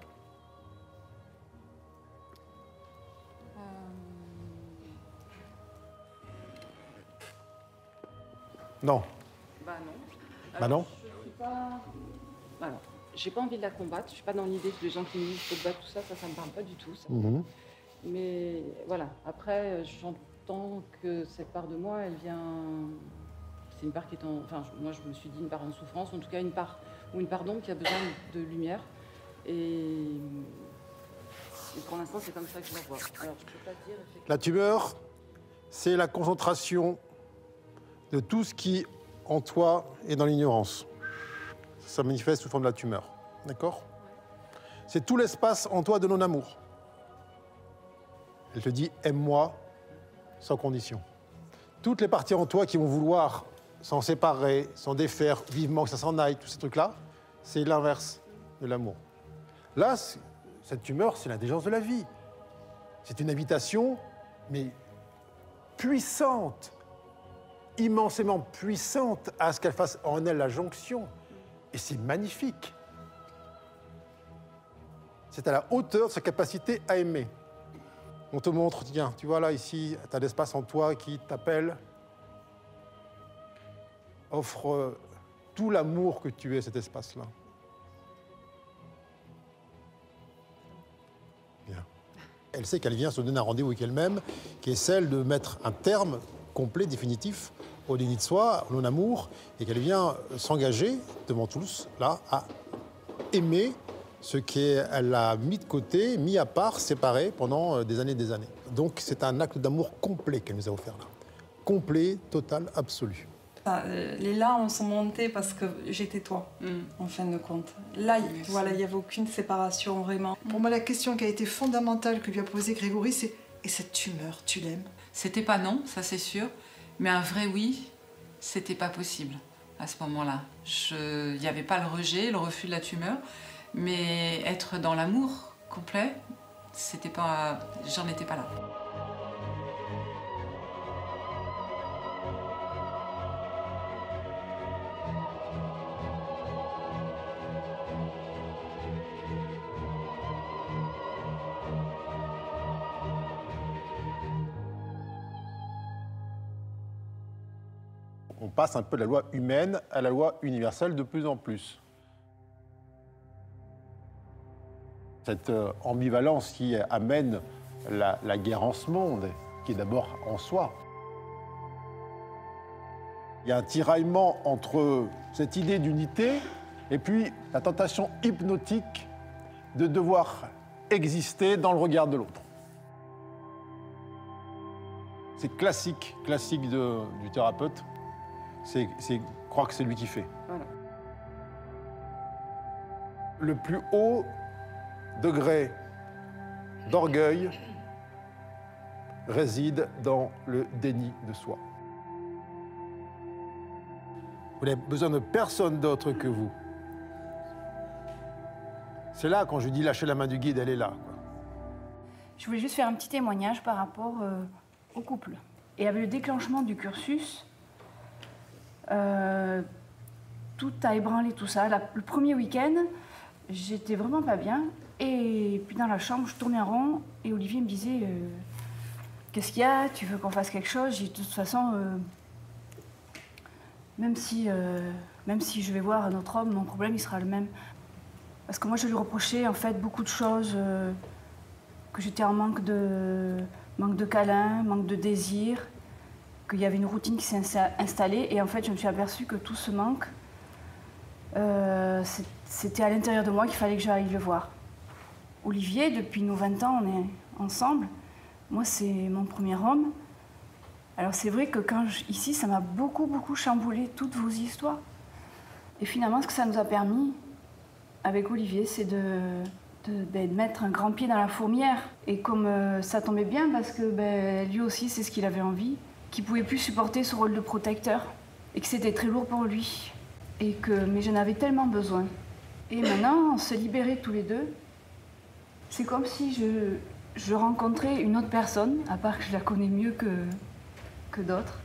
Non. Bah non. Bah non. Je suis pas. Alors, j'ai pas envie de la combattre. Je suis pas dans l'idée que les gens qui me disent faut te battre, tout ça, ça, ça me parle pas du tout. ça. Mhm. Mais voilà. Après, j'entends que cette part de moi, elle vient. C'est une part qui est en. Enfin, moi, je me suis dit une part en souffrance, en tout cas une part ou une part d'ombre qui a besoin de lumière. Et, et pour l'instant, c'est comme ça que je la vois. Alors, je peux pas dire. effectivement- La tumeur, c'est la concentration de tout ce qui, en toi, est dans l'ignorance. Ça manifeste sous forme de la tumeur. D'accord? C'est tout l'espace en toi de non-amour. Elle te dit aime-moi sans condition. Toutes les parties en toi qui vont vouloir s'en séparer, s'en défaire vivement, que ça s'en aille, tous ces trucs-là, c'est l'inverse de l'amour. Là, cette tumeur, c'est l'intelligence de la vie. C'est une invitation, mais puissante, immensément puissante à ce qu'elle fasse en elle la jonction. Et c'est magnifique. C'est à la hauteur de sa capacité à aimer. On te montre, tiens, tu vois là, ici, tu as l'espace en toi qui t'appelle. Offre euh, tout l'amour que tu es, cet espace-là. Elle sait qu'elle vient se donner un rendez-vous avec elle-même, qui est celle de mettre un terme complet, définitif, au déni de soi, au non-amour, et qu'elle vient s'engager devant tous, là, à aimer ce qu'elle a mis de côté, mis à part, séparé pendant euh, des années et des années. Donc c'est un acte d'amour complet qu'elle nous a offert là. Complet, total, absolu. Ah, euh, les larmes sont montées parce que j'étais toi, en fin de compte. Là, il- voilà, il n'y avait aucune séparation vraiment. Pour moi, la question qui a été fondamentale que lui a posée Grégory, c'est Et cette tumeur, tu l'aimes? C'était pas non, ça c'est sûr, mais un vrai oui, c'était pas possible à ce moment-là. Il n'y avait pas le rejet, le refus de la tumeur, mais être dans l'amour complet, c'était pas, j'en étais pas là. On passe un peu de la loi humaine à la loi universelle de plus en plus. Cette euh, ambivalence qui amène la, guerre en ce monde, qui est d'abord en soi. Il y a un tiraillement entre cette idée d'unité et puis la tentation hypnotique de devoir exister dans le regard de l'autre. C'est classique, classique du thérapeute. C'est croire que c'est lui qui fait. Le plus haut degré d'orgueil réside dans le déni de soi. Vous n'avez besoin de personne d'autre que vous. C'est là, quand je dis lâcher la main du guide, elle est là. Je voulais juste faire un petit témoignage par rapport euh, au couple. Et avec le déclenchement du cursus, euh, tout a ébranlé tout ça. Le premier week-end, j'étais vraiment pas bien. Et puis dans la chambre, je tournais en rond et Olivier me disait euh, Qu'est-ce qu'il y a? Tu veux qu'on fasse quelque chose? J'ai De toute façon, euh, même, si, je vais voir un autre homme, mon problème il sera le même. Parce que moi, je lui reprochais en fait beaucoup de choses. que j'étais en manque de, manque de câlin, manque de désir, qu'il y avait une routine qui s'est insta- installée. Et en fait, je me suis aperçue que tout ce manque, euh, c'était à l'intérieur de moi qu'il fallait que j'aille le voir. Olivier, depuis nos 20 ans, on est ensemble. Moi, c'est mon premier homme. Alors c'est vrai que quand je- ici, ça m'a beaucoup, beaucoup chamboulé toutes vos histoires. Et finalement, ce que ça nous a permis, avec Olivier, c'est de, de, ben, de mettre un grand pied dans la fourmière. Et comme euh, ça tombait bien, parce que ben, lui aussi, c'est ce qu'il avait envie, qu'il pouvait plus supporter ce rôle de protecteur, et que c'était très lourd pour lui. Et que, mais j'en avais tellement besoin. Et maintenant, on se libérait tous les deux. C'est comme si je, je rencontrais une autre personne, à part que je la connais mieux que, que d'autres.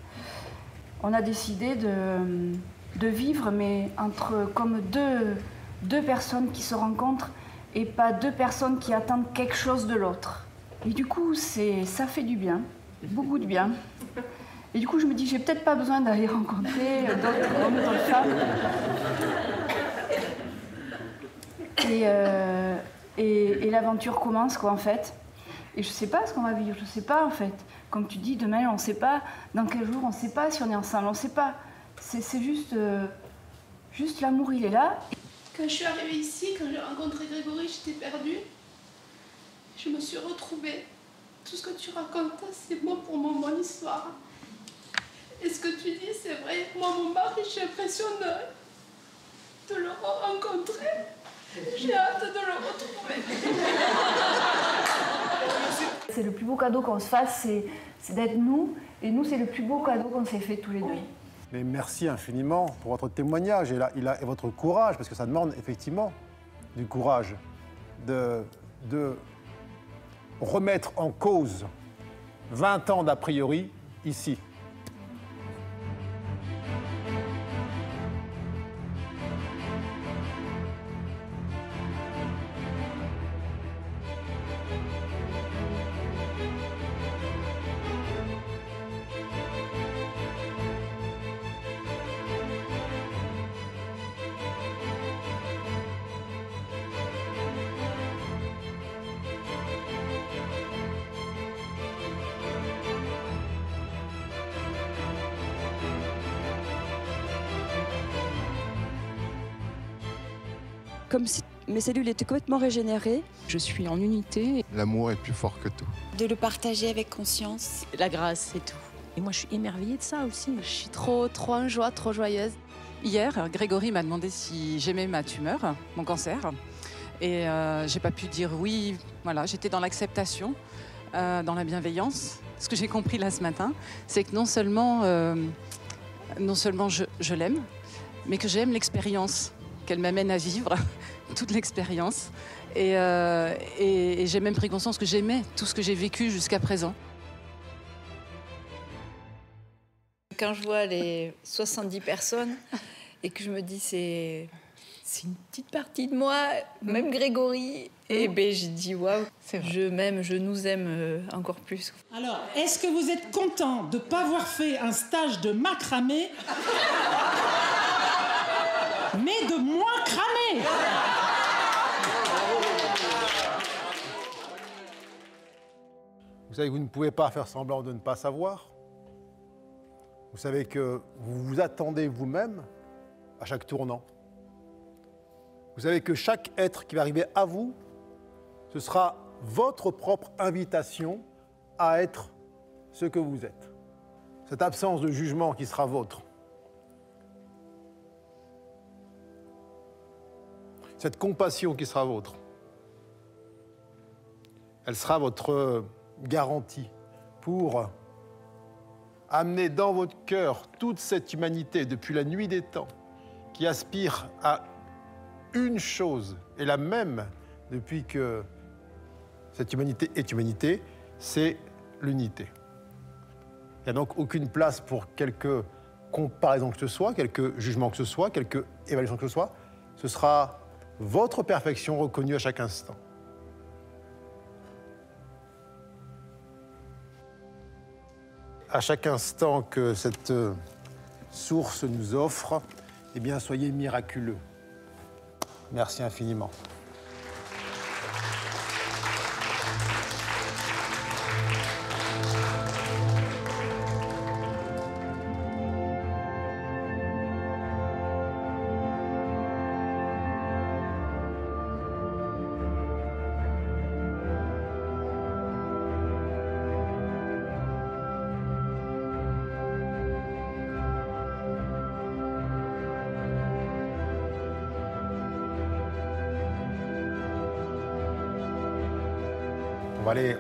On a décidé de, de vivre, mais entre comme deux, deux personnes qui se rencontrent et pas deux personnes qui attendent quelque chose de l'autre. Et du coup, c'est, ça fait du bien, beaucoup de bien. Et du coup, je me dis, j'ai peut-être pas besoin d'aller rencontrer d'autres hommes, femmes. Et, euh, et, l'aventure commence, quoi, en fait. Et je sais pas ce qu'on va vivre, je sais pas, en fait. Comme tu dis, demain, on sait pas. Dans quel jour, on sait pas si on est ensemble, on sait pas. C'est, juste, euh, juste l'amour, il est là. Quand je suis arrivée ici, quand j'ai rencontré Grégory, j'étais perdue. Je me suis retrouvée. Tout ce que tu racontes, c'est moi pour moi, mon histoire. Et ce que tu dis, c'est vrai. Moi, mon mari, j'ai l'impression de, de le rencontrer. J'ai hâte de le retrouver. c'est le plus beau cadeau qu'on se fasse, c'est d'être nous. Et nous, c'est le plus beau cadeau qu'on s'est fait tous les deux. Mais merci infiniment pour votre témoignage et, il a, et votre courage, parce que ça demande effectivement du courage de, de remettre en cause 20 ans d'a priori ici. Mes cellules étaient complètement régénérées. Je suis en unité. L'amour est plus fort que tout. De le partager avec conscience. La grâce, c'est tout. Et moi, je suis émerveillée de ça aussi. Je suis trop, trop en joie, trop joyeuse. Hier, Grégory m'a demandé si j'aimais ma tumeur, mon cancer. Et euh, j'ai pas pu dire oui. Voilà, j'étais dans l'acceptation, euh, dans la bienveillance. Ce que j'ai compris là ce matin, c'est que non seulement, euh, non seulement je, je l'aime, mais que j'aime l'expérience qu'elle m'amène à vivre, toute l'expérience. Euh, et, j'ai même pris conscience que j'aimais tout ce que j'ai vécu jusqu'à présent. Quand je vois les 70 personnes et que je me dis c'est c'est une petite partie de moi, même Grégory, et ben je dis waouh, je m'aime, je nous aime euh, encore plus. Alors, est-ce que vous êtes content de ne pas avoir fait un stage de macramé mais de moins cramé? Savez que vous ne pouvez pas faire semblant de ne pas savoir. Vous savez que vous vous attendez vous-même à chaque tournant. Vous savez que chaque être qui va arriver à vous, ce sera votre propre invitation à être ce que vous êtes. Cette absence de jugement qui sera vôtre. cette compassion qui sera vôtre, elle sera votre garantie pour amener dans votre cœur toute cette humanité depuis la nuit des temps qui aspire à une chose et la même depuis que cette humanité est humanité, c'est l'unité. Il n'y a donc aucune place pour quelque comparaison que ce soit, quelque jugement que ce soit, quelque évaluation que ce soit. Ce sera votre perfection reconnue à chaque instant. À chaque instant que cette euh, source nous offre, eh bien, soyez miraculeux. Merci infiniment.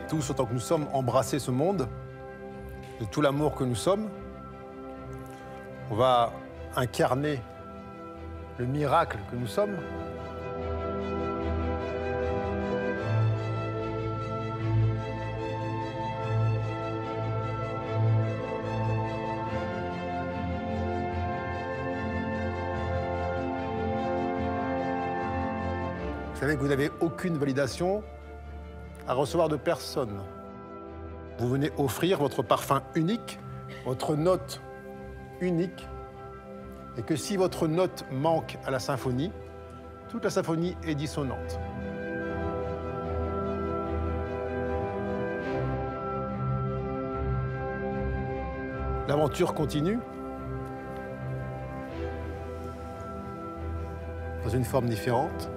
Tous, autant que nous sommes, embrasser ce monde de tout l'amour que nous sommes. On va incarner le miracle que nous sommes. Vous savez que vous n'avez aucune validation à recevoir de personne. Vous venez offrir votre parfum unique, votre note unique, et que si votre note manque à la symphonie, toute la symphonie est dissonante. L'aventure continue dans une forme différente.